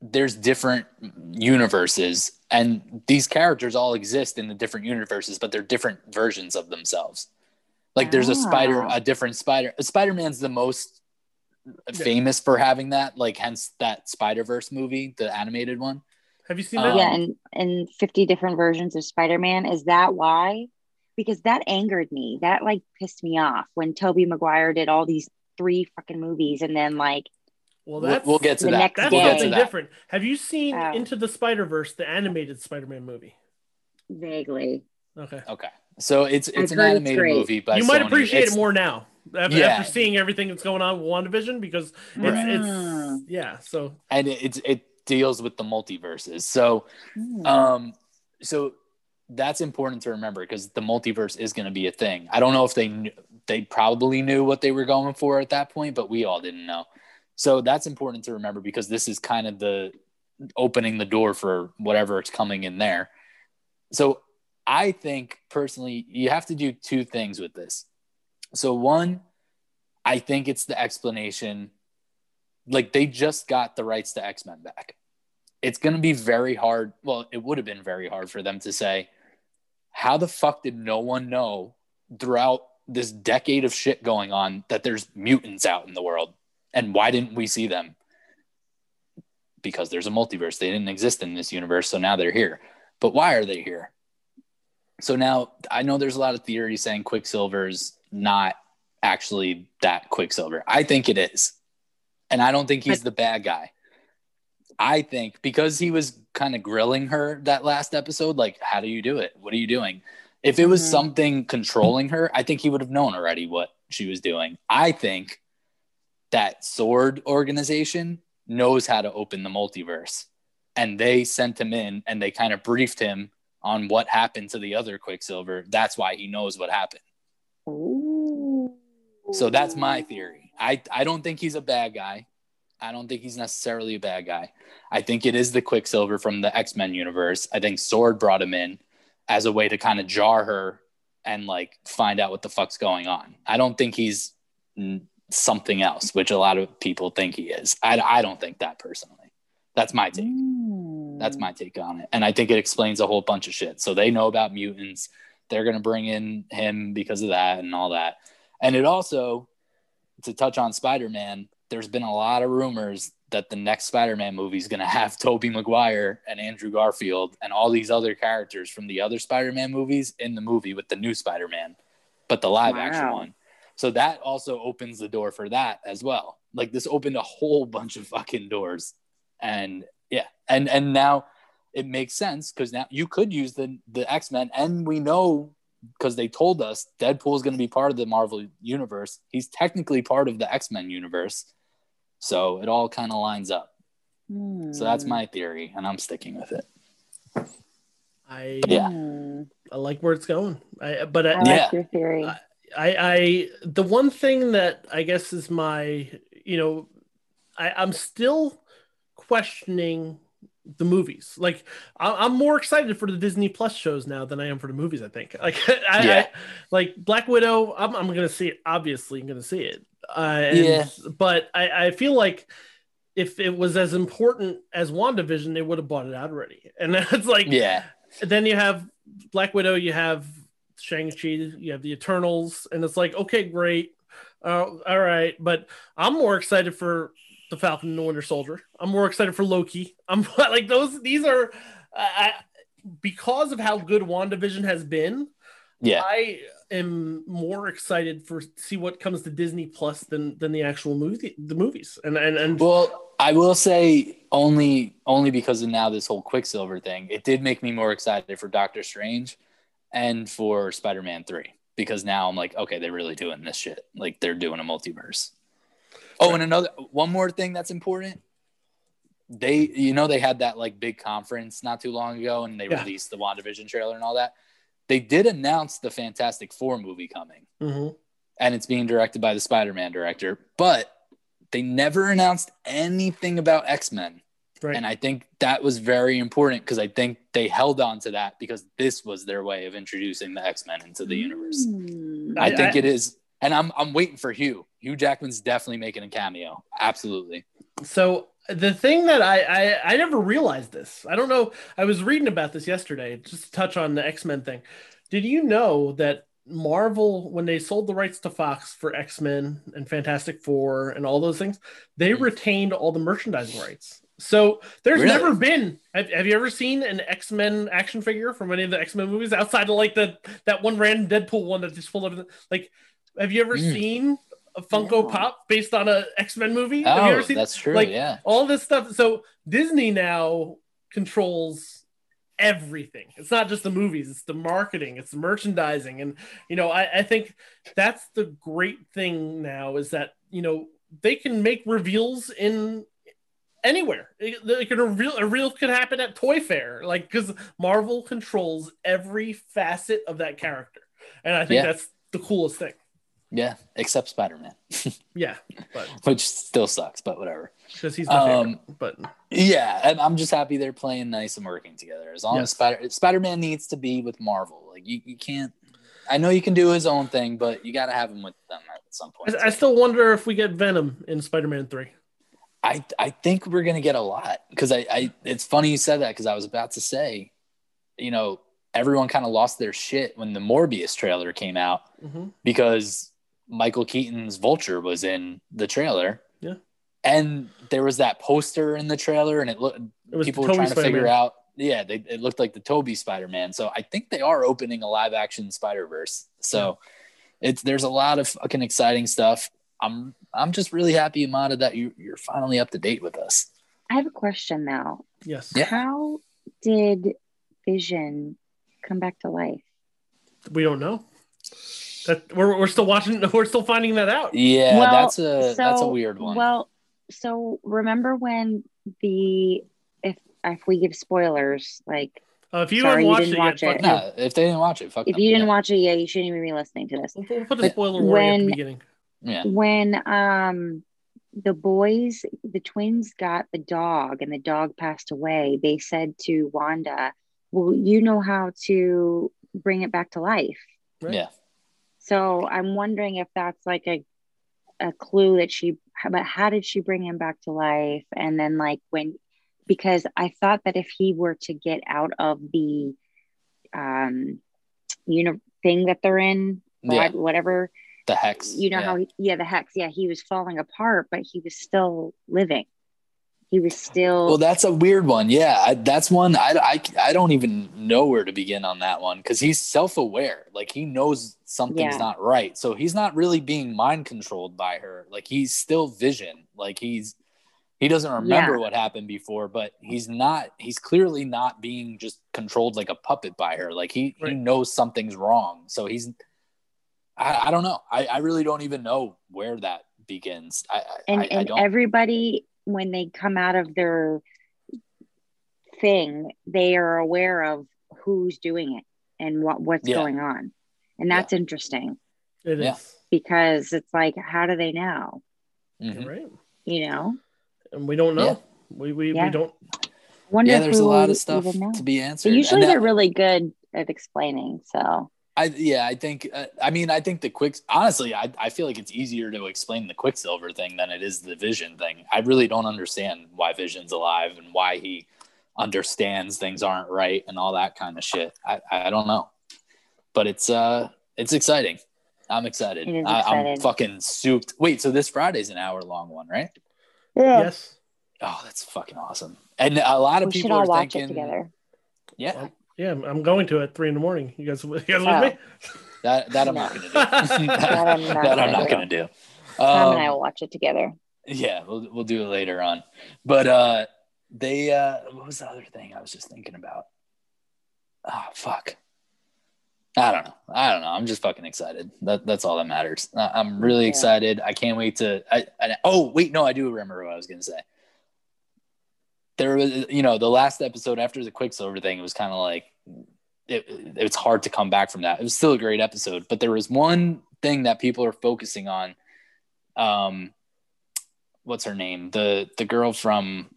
there's different universes, and these characters all exist in the different universes, but they're different versions of themselves. Like there's a spider, Ah. a different spider. Spider Man's the most famous for having that, like hence that Spider Verse movie, the animated one. have you seen Um, that yeah, and and 50 different versions of Spider-Man. Is that why? Because that angered me. That like pissed me off when Tobey Maguire did all these three fucking movies and then like well We'll, that's we'll get to the that. next that's we'll something that. different have you seen Oh. into the spider-verse the animated spider-man movie vaguely. okay Okay, so it's it's an heard it's animated great. movie, but you might appreciate it more now after, Yeah. after seeing everything that's going on with WandaVision because it's, Right. it's yeah. So and it, it's it deals with the multiverses. So Hmm. um so that's important to remember because the multiverse is going to be a thing. I don't know if they knew, they probably knew what they were going for at that point, but we all didn't know. So that's important to remember because this is kind of the opening the door for whatever it's coming in there. So I think personally, you have to do two things with this. So one, I think it's the explanation. Like they just got the rights to X Men back. It's going to be very hard. Well, it would have been very hard for them to say, how the fuck did no one know throughout this decade of shit going on that there's mutants out in the world? And why didn't we see them? Because there's a multiverse. They didn't exist in this universe. So now they're here. But why are they here? So now I know there's a lot of theories saying Quicksilver's not actually that Quicksilver. I think it is. And I don't think he's the bad guy. I think because he was kind of grilling her that last episode, like, how do you do it? What are you doing? If it was Mhm. something controlling her, I think he would have known already what she was doing. I think that SWORD organization knows how to open the multiverse. And they sent him in and they kind of briefed him on what happened to the other Quicksilver. That's why he knows what happened. Ooh. So that's my theory. I, I don't think he's a bad guy. I don't think he's necessarily a bad guy. I think it is the Quicksilver from the X Men universe. I think SWORD brought him in as a way to kind of jar her and like find out what the fuck's going on. I don't think he's something else, which a lot of people think he is. I, I don't think that personally. That's my take. Mm. That's mm-hmm. my take on it. And I think it explains a whole bunch of shit. So they know about mutants. They're going to bring in him because of that and all that. And it also, to touch on Spider Man, there's been a lot of rumors that the next Spider Man movie is going to have Tobey Maguire and Andrew Garfield and all these other characters from the other Spider Man movies in the movie with the new Spider Man, but the live action one. So that also opens the door for that as well. Like this opened a whole bunch of fucking doors. And yeah, and and now it makes sense because now you could use the the X Men, and we know because they told us Deadpool is going to be part of the Marvel universe. He's technically part of the X Men universe, so it all kind of lines up. So that's Hmm. my theory, and I'm sticking with it. I Yeah. Hmm. I like where it's going. I but I, I like Yeah. your theory. I, I the one thing that I guess is my you know I, I'm still questioning the movies. Like I'm more excited for the Disney Plus shows now than I am for the movies. I think like I, Yeah. I like Black Widow. I'm, I'm gonna see it. Obviously, I'm gonna see it. Uh, and, Yeah. But I, I feel like if it was as important as WandaVision, they would have bought it out already. And it's like Yeah, then you have Black Widow, you have Shang-Chi, you have the Eternals, and it's like, okay, great. Uh, all right. But I'm more excited for the Falcon and the Winter Soldier. I'm more excited for Loki. I'm like those, these are I, because of how good WandaVision has been, yeah, I am more excited for see what comes to Disney Plus than than the actual movie the movies. And and and Well, I will say only only because of now this whole Quicksilver thing, it did make me more excited for Doctor Strange and for Spider Man Three because now I'm like, okay, they're really doing this shit. Like they're doing a multiverse. Oh, and another one more thing that's important. They, you know, they had that like big conference not too long ago, and they Yeah. released the WandaVision trailer and all that. They did announce the Fantastic Four movie coming Mhm. and it's being directed by the Spider-Man director, but they never announced anything about X-Men. right. And I think that was very important because I think they held on to that because this was their way of introducing the X-Men into the universe. Hmm. I, I- think I- it is. And I'm I'm waiting for Hugh. Hugh Jackman's definitely making a cameo. Absolutely. So the thing that I, I I never realized this. I don't know. I was reading about this yesterday. Just to touch on the X Men thing. Did you know that Marvel, when they sold the rights to Fox for X Men and Fantastic Four and all those things, they Mhm. retained all the merchandising rights. So there's Really? never been. Have, have you ever seen an X Men action figure from any of the X Men movies outside of like the that one random Deadpool one that just out of like? Have you ever Mm. seen a Funko No. Pop based on a X Men movie? have you Oh, ever seen that's true. like, yeah. all this stuff. So Disney now controls everything. It's not just the movies, it's the marketing, it's the merchandising. And, you know, I, I think that's the great thing now is that, you know, they can make reveals in anywhere. It, it can reveal a reveal could happen at Toy Fair, like because Marvel controls every facet of that character, and I think Yeah. that's the coolest thing. Yeah, except Spider Man, Yeah, but which still sucks, but whatever. because he's my Um, favorite. But Yeah, and I'm just happy they're playing nice and working together. As long Yes. as Spider Spider Man needs to be with Marvel, like you, you can't. I know you can do his own thing, but you got to have him with them at some point. I, I still wonder if we get Venom in Spider-Man Three. I I think we're gonna get a lot because I, I it's funny you said that because I was about to say, you know, everyone kind of lost their shit when the Morbius trailer came out Mm-hmm. because Michael Keaton's Vulture was in the trailer. Yeah. And there was that poster in the trailer, and it looked people the were Tobey trying to figure out. Yeah, they, it looked like the Tobey Spider Man. So I think they are opening a live action Spider Verse. So it's there's a lot of fucking exciting stuff. I'm I'm just really happy, Amada, that you you're finally up to date with us. I have a question now. Yes, Yeah. How did Vision come back to life? we don't know. That we're, we're still watching. We're still finding that out. Yeah, Well, that's a that's a weird one. Well, so remember when the if if we give spoilers, like Uh, if you Sorry, haven't you watched didn't it watch yet, it. fuck you. if they didn't watch it, fuck if them. you didn't yeah. watch it, yeah, you shouldn't even be listening to this. We'll, we'll put a spoiler warning at When- the beginning. yeah, When um the boys, the twins got the dog and the dog passed away, they said to Wanda, Well, you know how to bring it back to life. Right? yeah, So I'm wondering if that's like a a clue that she but how did she bring him back to life? And then like when because I thought that if he were to get out of the um you know thing that they're in, yeah. whatever, The hex. you know yeah. how he, yeah, the hex, yeah, he was falling apart, but he was still living. He was still Well, that's a weird one. Yeah, I, that's one I, I, I don't even know where to begin on that one because he's self aware. Like he knows something's Yeah. not right, so he's not really being mind controlled by her. Like he's still Vision. Like he's he doesn't remember Yeah. what happened before, but he's not. He's clearly not being just controlled like a puppet by her. Like he he knows something's wrong. So he's. I, I don't know. I, I really don't even know where that begins. I, I, and, I, I and don't. everybody when they come out of their thing they are aware of who's doing it and what what's Yeah. going on and that's interesting It is because it's like how do they know Mhm. right, you know and we don't know. Yeah. We we, Yeah. we don't. wonder yeah, there's a lot of stuff to be answered. but usually And that- they're really good at explaining so I yeah, I think. Uh, I mean, I think the quick. Honestly, I I feel like it's easier to explain the Quicksilver thing than it is the Vision thing. I really don't understand why Vision's alive and why he understands things aren't right and all that kind of shit. I I don't know, but it's uh it's exciting. I'm excited. It is I, I'm fucking souped. Wait, so this Friday's an hour long one, right? Yeah. Yes. Oh, that's fucking awesome. And a lot of we should people all are watch thinking, it together yeah, Well, Yeah, I'm going to at three in the morning. You guys, you guys Oh. with me? that that I'm not gonna do. That I'm not that I'm gonna not do. gonna do. tom and i Um, will watch it together Yeah, we'll we'll do it later on. But uh they uh what was the other thing I was just thinking about? Oh fuck. I don't know. I don't know. I'm just fucking excited. That that's all that matters. I- I'm really Yeah. excited. I can't wait to I, I oh wait, no, I do remember what I was gonna say. There was you know, the last episode after the Quicksilver thing, it was kind of like it, it's hard to come back from that. It was still a great episode, but there was one thing that people are focusing on. Um, what's her name? The the girl from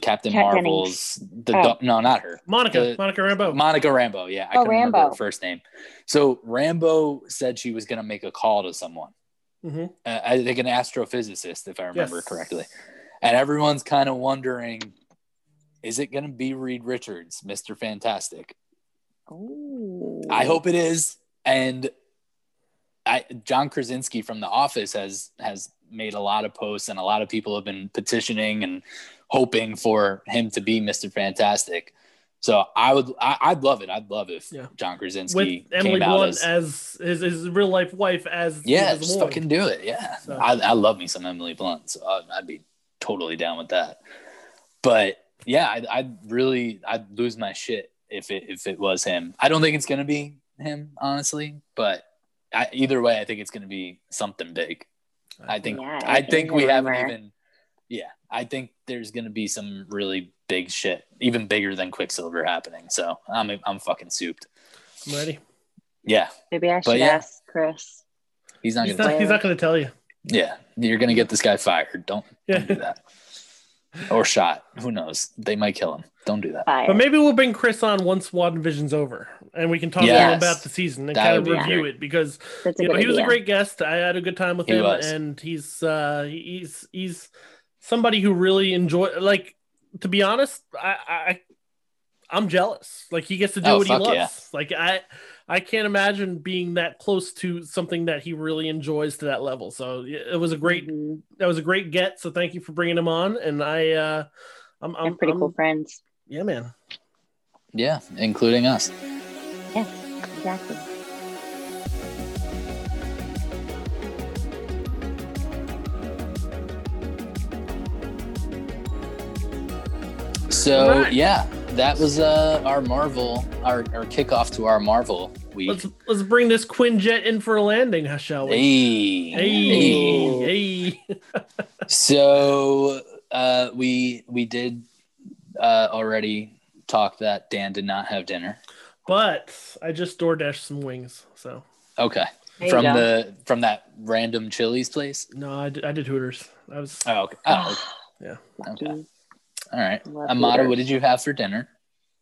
Captain Kat Marvel's. The Oh. do- no, not her. Monica, The- Monica Rambeau Monica Rambeau. Yeah, I Oh, couldn't remember Rambeau. her first name. So Rambeau said she was going to make a call to someone. hmm Uh, I think an astrophysicist, if I remember Yes. correctly. And everyone's kind of wondering, is it going to be Reed Richards, Mister Fantastic? oh I hope it is. And I John Krasinski from The Office has has made a lot of posts, and a lot of people have been petitioning and hoping for him to be Mister Fantastic. So I would, I, I'd love it. I'd love if Yeah. John Krasinski With Emily came out Blunt as, as his, his real life wife as yeah, as just fucking do it. Yeah, So- I, I love me some Emily Blunt, so I'd, I'd be totally down with that. But yeah, I'd, I'd really, I'd lose my shit if it if it was him. I don't think it's gonna be him, honestly. But I, either way, I think it's gonna be something big. I think Yeah, I it think we haven't rumor. even. Yeah, I think there's gonna be some really big shit, even bigger than Quicksilver happening. So I'm I'm fucking souped. I'm ready. Yeah, Maybe I should yeah. ask Chris. he's not He's gonna. not, he's not going to tell you. yeah, you're gonna get this guy fired. Don't Yeah. don't do that. Or shot. Who knows? They might kill him. Don't do that. Fire. But maybe we'll bring Chris on once WandaVision's over, and we can talk a little about the season and That kind of would be review great. it because you know, good he was a great guest. I had a good time with He him, was. and he's uh, he's he's somebody who really enjoy. Like to be honest, I, I I'm jealous. Like he gets to do Oh, what he loves. yeah. Like I I can't imagine being that close to something that he really enjoys to that level. So it was a great Mhm. that was a great get. So thank you for bringing him on. And I uh, I'm They're I'm pretty I'm- cool friends. Yeah, man. Yeah, including us. Yeah, exactly. So Alright. yeah, that was uh our Marvel, our, our kickoff to our Marvel week. Let's let's bring this Quinjet in for a landing, shall we? Hey, Hey, hey. So uh, we we did uh, already talk that Dan did not have dinner. But I just door dashed some wings. So Okay, There you from go. the from that random Chili's place. no, I did, I did Hooters. I was Oh, okay. Oh, yeah. Okay. All right. Love Amada, what did you have for dinner?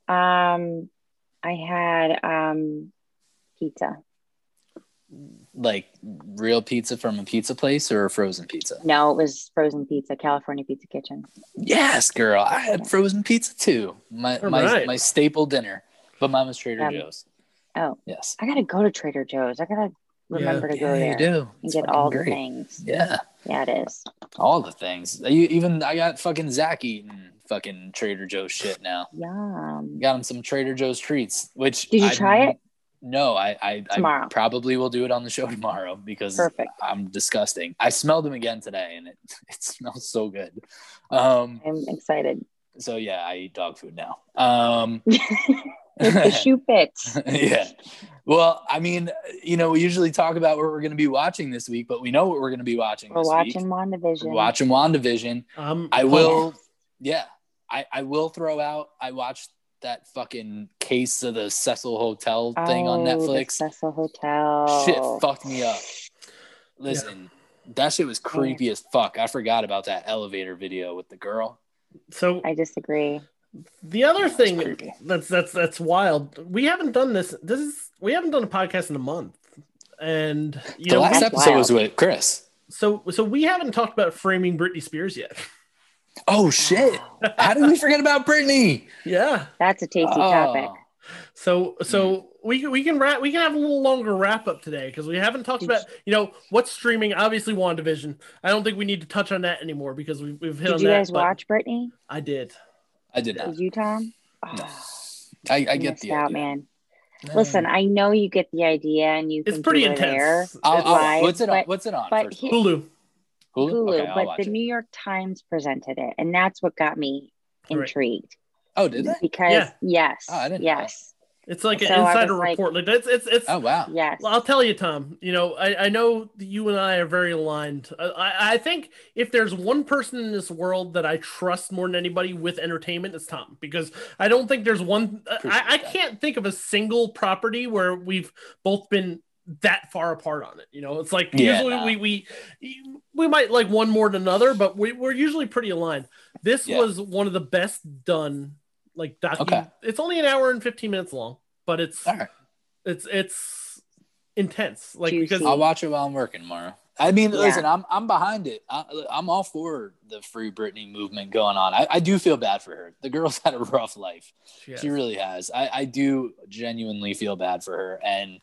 Um, I had um pizza. Like real pizza from a pizza place or a frozen pizza? No, it was frozen pizza, California Pizza Kitchen. Yes, girl. I had frozen pizza too. My All my, right. my staple dinner, but mine was Trader Um, Joe's. Oh, Yes. I gotta go to Trader Joe's. I gotta remember to go Yeah, there you do. and get all the things. Yeah. Yeah, it is. All the things. You, even I got fucking Zach eating fucking Trader Joe's shit now. Yum. Got him some Trader Joe's treats. Which Did you I- try it? No, I I, I Tomorrow. probably will do it on the show tomorrow because Perfect. I'm disgusting. I smelled them again today and it it smells so good. Um. I'm excited. So yeah, I eat dog food now. Um. the shoe fits. yeah. Well, I mean, you know, we usually talk about what we're going to be watching this week, but we know what we're going to be watching We're this watching week. WandaVision. We're watching WandaVision. Um, I pumped. will, yeah, I, I will throw out. I watched that fucking case of the Cecil Hotel thing on Oh, the Netflix. Cecil Hotel. Shit fucked me up. Listen, that shit was creepy as fuck. I forgot about that elevator video with the girl. So I disagree. The other That's thing creepy. that's that's that's wild. We haven't done this. This is we haven't done a podcast in a month, and you the know, last that's episode was with Chris. so so we haven't talked about framing Britney Spears yet. Oh shit! How did we forget about Britney? yeah. That's a tasty Oh. topic. So so we can we can wrap we can have a little longer wrap up today because we haven't talked Did about you know what's streaming. Obviously, WandaVision. I don't think we need to touch on that anymore because we've we've hit Did on that. Did you that. guys watch Britney? I did. I did not. Did you, Tom? No. Oh, I, I you get the out, idea. man. Listen, I know you get the idea, and you It's think pretty you were there. intense. I'll, I'll- live, what's it on? but- What's it on? but he- all? Hulu. Hulu. Hulu, Okay, but the it. New York Times presented it, and that's what got me Right. intrigued. Oh, did they? Because Yeah. yes, Oh, I didn't know yes, It's like So an insider report. Like it's it's it's. Oh wow. yes. Well, I'll tell you, Tom. You know, I, I know you and I are very aligned. I, I, I think if there's one person in this world that I trust more than anybody with entertainment, it's Tom. Because I don't think there's one. I, I can't think of a single property where we've both been that far apart on it. You know, it's like Yeah, usually nah. we we we might like one more than another, but we, we're usually pretty aligned. This Yeah. was one of the best done. Like docu. Okay. It's only an hour and fifteen minutes long, but it's All right. it's it's intense like Juicy. because I'll watch it while I'm working tomorrow. I mean, Yeah. listen, I'm I'm behind it. I, I'm all for the free Britney movement going on. I, I do feel bad for her. The girl's had a rough life. she has- She really has. I, I do genuinely feel bad for her, and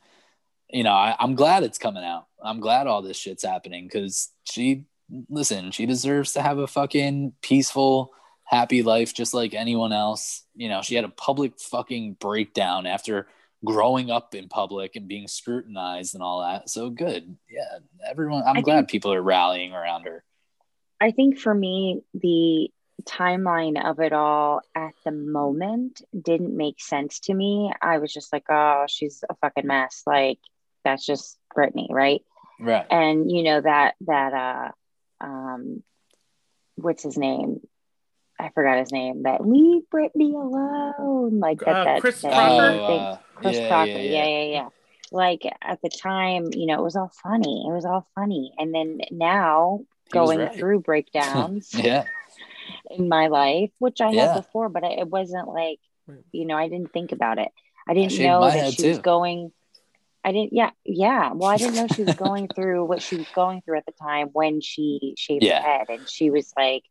you know, I, I'm glad it's coming out. I'm glad all this shit's happening because she, listen, she deserves to have a fucking peaceful, happy life just like anyone else. You know, she had a public fucking breakdown after growing up in public and being scrutinized and all that. So good. Yeah, everyone. I'm I glad think- people are rallying around her. I think for me, the timeline of it all at the moment didn't make sense to me. I was just like, oh, she's a fucking mess. Like that's just Britney, right? Right. And you know that that uh um what's his name? I forgot his name. That leave Britney alone. Like that. Uh, that Chris that Crocker? thing. Oh, uh, Chris yeah, Crocker. yeah, Yeah, yeah. yeah, yeah. Like at the time, you know, it was all funny. It was all funny. And then now He going right. through breakdowns Yeah. in my life, which I Yeah. had before, but it wasn't like, you know, I didn't think about it. I didn't shaved know that head she was going. I didn't. Yeah, yeah. Well, I didn't know she was going through what she was going through at the time when she shaved Yeah. her head, and she was like,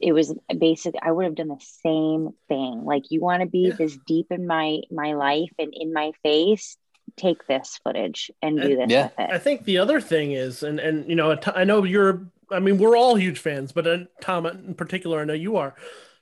it was basic. I would have done the same thing. Like, you want to be Yeah. this deep in my my life and in my face. Take this footage and do this Yeah. with it. I think the other thing is, and and you know, I know you're. I mean, we're all huge fans, but uh, Tom in particular, I know you are.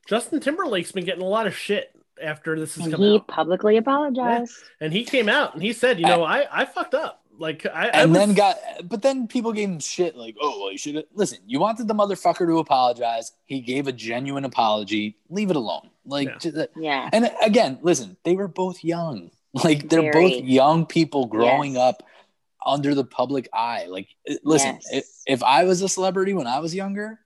Justin Timberlake's been getting a lot of shit after this has and come he out, publicly apologized. and he came out and he said, you know, I I fucked up. Like I, I and was, then got but then people gave him shit like oh well you should listen you wanted the motherfucker to apologize he gave a genuine apology leave it alone like Yeah. just- Yeah. and again listen they were both young like they're Very. both young people growing Yes. up under the public eye like listen Yes. if, if i was a celebrity when i was younger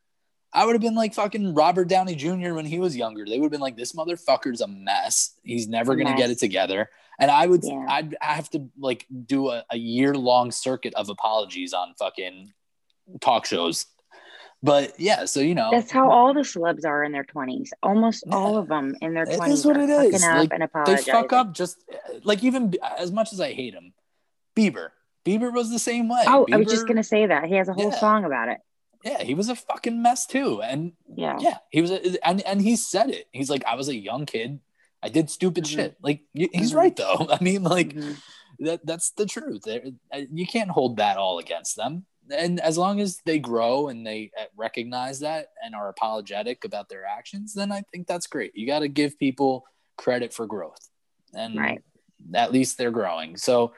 i would have been like fucking robert downey jr when he was younger they would have been like this motherfucker's a mess he's never gonna get it together and I would, Yeah. I'd have to like do a, a year long circuit of apologies on fucking talk shows. But yeah, so you know, That's how all the celebs are in their 20s. Almost Yeah. all of them in their It 20s is what it is. up Like, they fuck up just like even as much as I hate him, Bieber. Bieber was the same way. Oh, I was just going to say that. He has a whole Yeah. song about it. Yeah, he was a fucking mess too, and Yeah. yeah, he was, a, and and he said it. He's like, I was a young kid. I did stupid Mhm. shit. Like he's Mhm. right though. I mean, like Mhm. that that's the truth. Uh, You can't hold that all against them. And as long as they grow and they uh, recognize that and are apologetic about their actions, then I think that's great. You got to give people credit for growth, and Right. at least they're growing. So,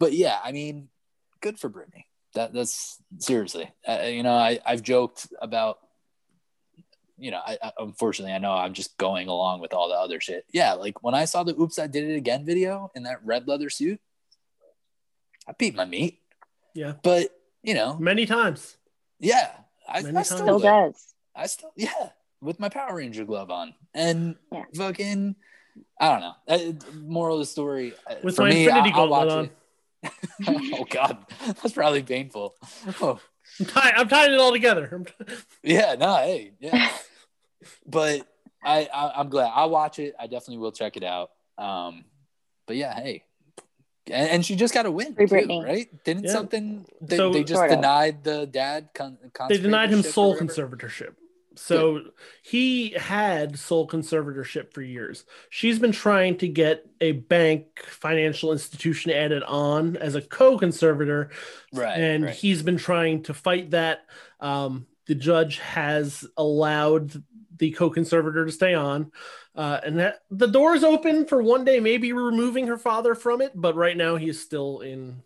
but yeah, I mean, good for Britney. That that's seriously, uh, you know, I I've joked about. You know, I, I unfortunately I know I'm just going along with all the other shit. Yeah, like when I saw the "Oops, I Did It Again" video in that red leather suit, I beat my meat. Yeah. But you know, many times. yeah, I, Many I times. still, Still does. I still, yeah, with my Power Ranger glove on, and Yeah. fucking, I don't know. Uh, moral of the story, uh, With for my me, Infinity I'll, I'll Gauntlet on. it. oh God, that's probably painful. Oh, I'm, tie- I'm tying it all together. Yeah, no, hey, yeah, but I, I, I'm glad I'll watch it. I definitely will check it out. Um, but yeah, hey. And, and she just got a win, too, right? Didn't Yeah. something they, So- they just Sort of. denied the dad? Con, they denied him sole conservatorship. So he had sole conservatorship for years. She's been trying to get a bank financial institution added on as a co-conservator, right? and right. he's been trying to fight that. Um, the judge has allowed the co-conservator to stay on, uh, and that the door is open for one day maybe removing her father from it. But right now he's still in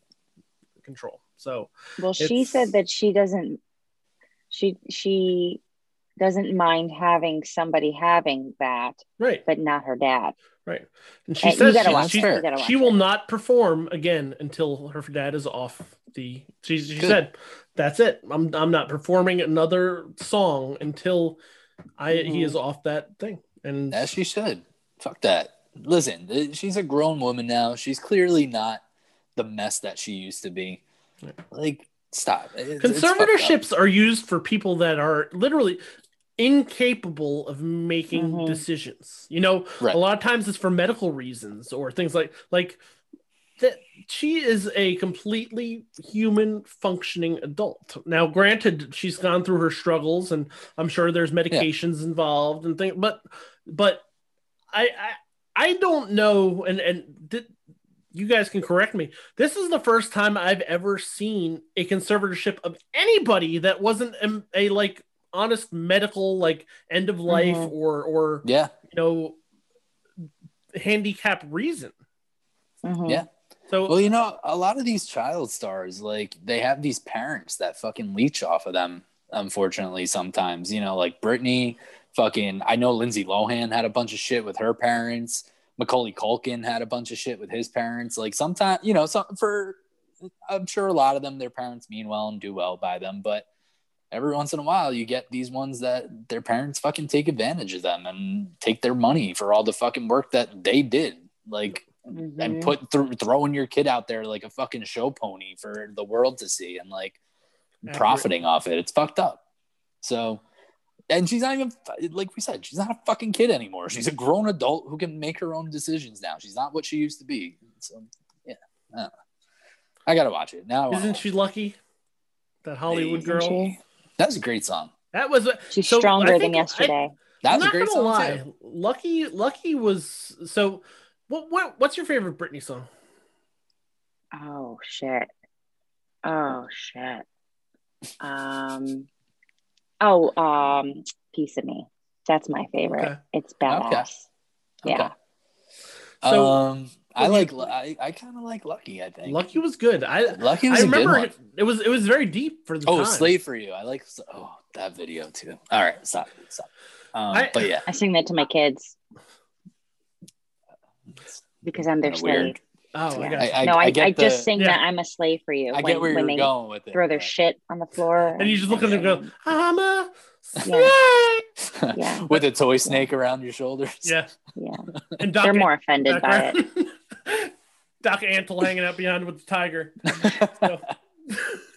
control. So Well, she said that she doesn't she she doesn't mind having somebody having that, right, but not her dad. right, and she Uh, you says gotta she, watch she, it. Watch she will it. not perform again until her dad is off the. She, she Good. said, "That's it. I'm I'm not performing another song until I he Mhm. is off that thing." And As she should. Fuck that. Listen, th- she's a grown woman now. She's clearly not the mess that she used to be. Like, stop. It's- it's conservatorships are used for people that are literally incapable of making Mhm. decisions. You know, Right. a lot of times it's for medical reasons or things like like that she is a completely human functioning adult. Now granted she's gone through her struggles and I'm sure there's medications involved and things but but I I, I don't know and and did, you guys can correct me. This is the first time I've ever seen a conservatorship of anybody that wasn't a, a like honest medical like end of life Mhm. or or Yeah. you know handicap reason. Mhm. Yeah. So Well, you know, a lot of these child stars, like, they have these parents that fucking leech off of them, unfortunately, sometimes. You know, like Britney fucking I know Lindsay Lohan had a bunch of shit with her parents. Macaulay Culkin had a bunch of shit with his parents. Like sometimes, you know, some for I'm sure a lot of them their parents mean well and do well by them, but every once in a while you get these ones that their parents fucking take advantage of them and take their money for all the fucking work that they did. Like Mhm. and put th- throwing your kid out there like a fucking show pony for the world to see and like Accurate. profiting off it. It's fucked up. So, and she's not even like we said, she's not a fucking kid anymore. She's a grown adult who can make her own decisions now. She's not what she used to be. So, yeah, I. I gotta watch it now. Isn't she lucky? That Hollywood Isn't girl. she? That's a great song. That was a- She's so I stronger than think- I- yesterday. That's I'm a not great gonna song lie. too. Lucky, Lucky was so. What, what what's your favorite Britney song? Oh shit. Oh shit. Um. Oh, um, piece of me. That's my favorite. Okay. It's badass. Yeah. Okay. So- um, I like. I, I kind of like Lucky. I think Lucky was good. I Lucky was I a good remember one. it, it was it was very deep for the Oh, time. Slave for You. I like. Oh, that video too. All right, stop. Stop. Um, I- but yeah, I sing that to my kids because I'm their slave. weird. Oh, I Yeah. got I, you. I, no, I, I, get just the- sing Yeah. that I'm a slave for you I when, get where when you're they going with it. throw their but- shit on the floor. and you just look at them and go, "I'm a slave." Yeah. Yeah. with a toy snake around your shoulders. Yeah, Yeah, and Doc they're more offended by it. Doc Antle hanging out behind with the tiger. So-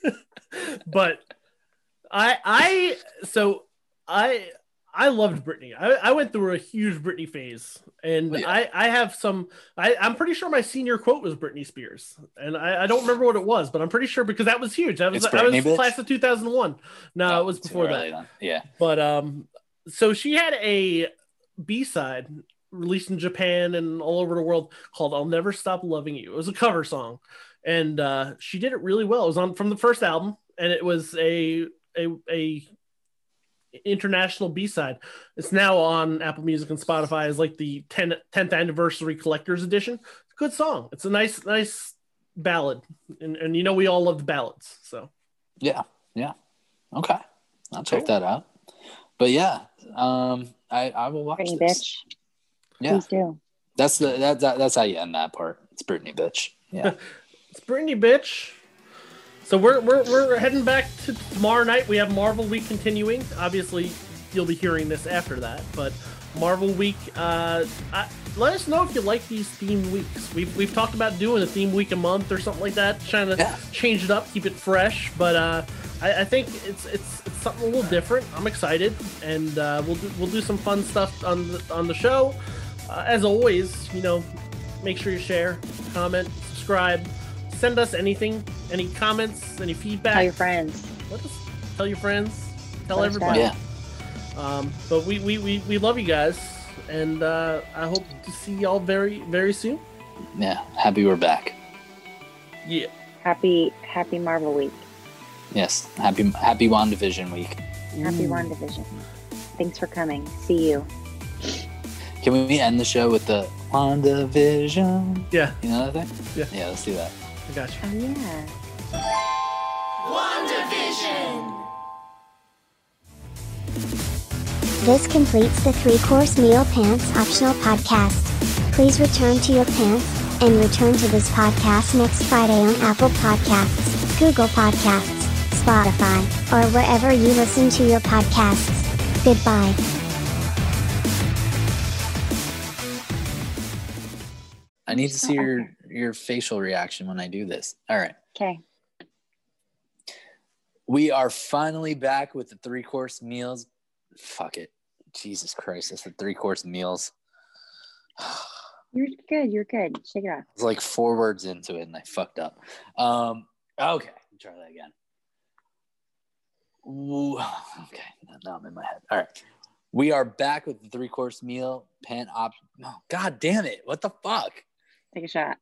but I I so I I loved Britney. I, I went through a huge Britney phase, and yeah. I I have some. I I'm pretty sure my senior quote was Britney Spears, and I, I don't remember what it was, but I'm pretty sure because that was huge. That was It's I was bitch? class of 2001. No, Oh, it was before that. then. Yeah. But um, so she had a B side released in Japan and all over the world called "I'll Never Stop Loving You." It was a cover song, and uh, she did it really well. It was on from the first album, and it was a a a international B side. It's now on Apple Music and Spotify as like the 10, 10th anniversary collector's edition. Good song. It's a nice nice ballad, and and you know we all love ballads, so. Yeah. Yeah. Okay. I'll check Cool. that out. But yeah, um, I I will watch Britney this. bitch. Yeah, Please do. that's the that, that that's how you end that part. It's Britney, bitch. Yeah. It's Britney, bitch. So we're, we're, we're heading back to tomorrow night. We have Marvel Week continuing. Obviously, you'll be hearing this after that, but Marvel Week. Uh, I, let us know if you like these theme weeks. We've, we've talked about doing a theme week a month or something like that, trying to Yeah. change it up, keep it fresh. But uh, I, I think it's, it's it's something a little different. I'm excited, and uh, we'll do, we'll do some fun stuff on the, on the show. Uh, as always, you know, make sure you share, comment, subscribe, send us anything, any comments, any feedback. Tell your friends. Let us tell your friends, tell Let us everybody. yeah. Um, but we, we, we, we love you guys, and uh, I hope to see y'all very very soon. Yeah. Happy we're back. Yeah. Happy Happy Marvel Week. Yes. Happy Happy WandaVision week. Happy WandaVision. Thanks for coming. See you. Can we end the show with the WandaVision? Yeah, You know that thing? Yeah. Yeah. Let's do that. I got you. Oh yeah. This completes the three course meal pants optional podcast. Please return to your pants and return to this podcast next Friday on Apple Podcasts, Google Podcasts, Spotify, or wherever you listen to your podcasts. Goodbye. I need to see your your facial reaction when I do this. All right. Okay. We are finally back with the three course meals. Fuck it. Jesus Christ, it's the three course meals. You're good. You're good. Shake it off. It's like four words into it and I fucked up. Um, okay, try that again. Ooh, okay, now I'm in my head. All right. We are back with the three course meal, pan op. Oh, God damn it. What the fuck? Take a shot.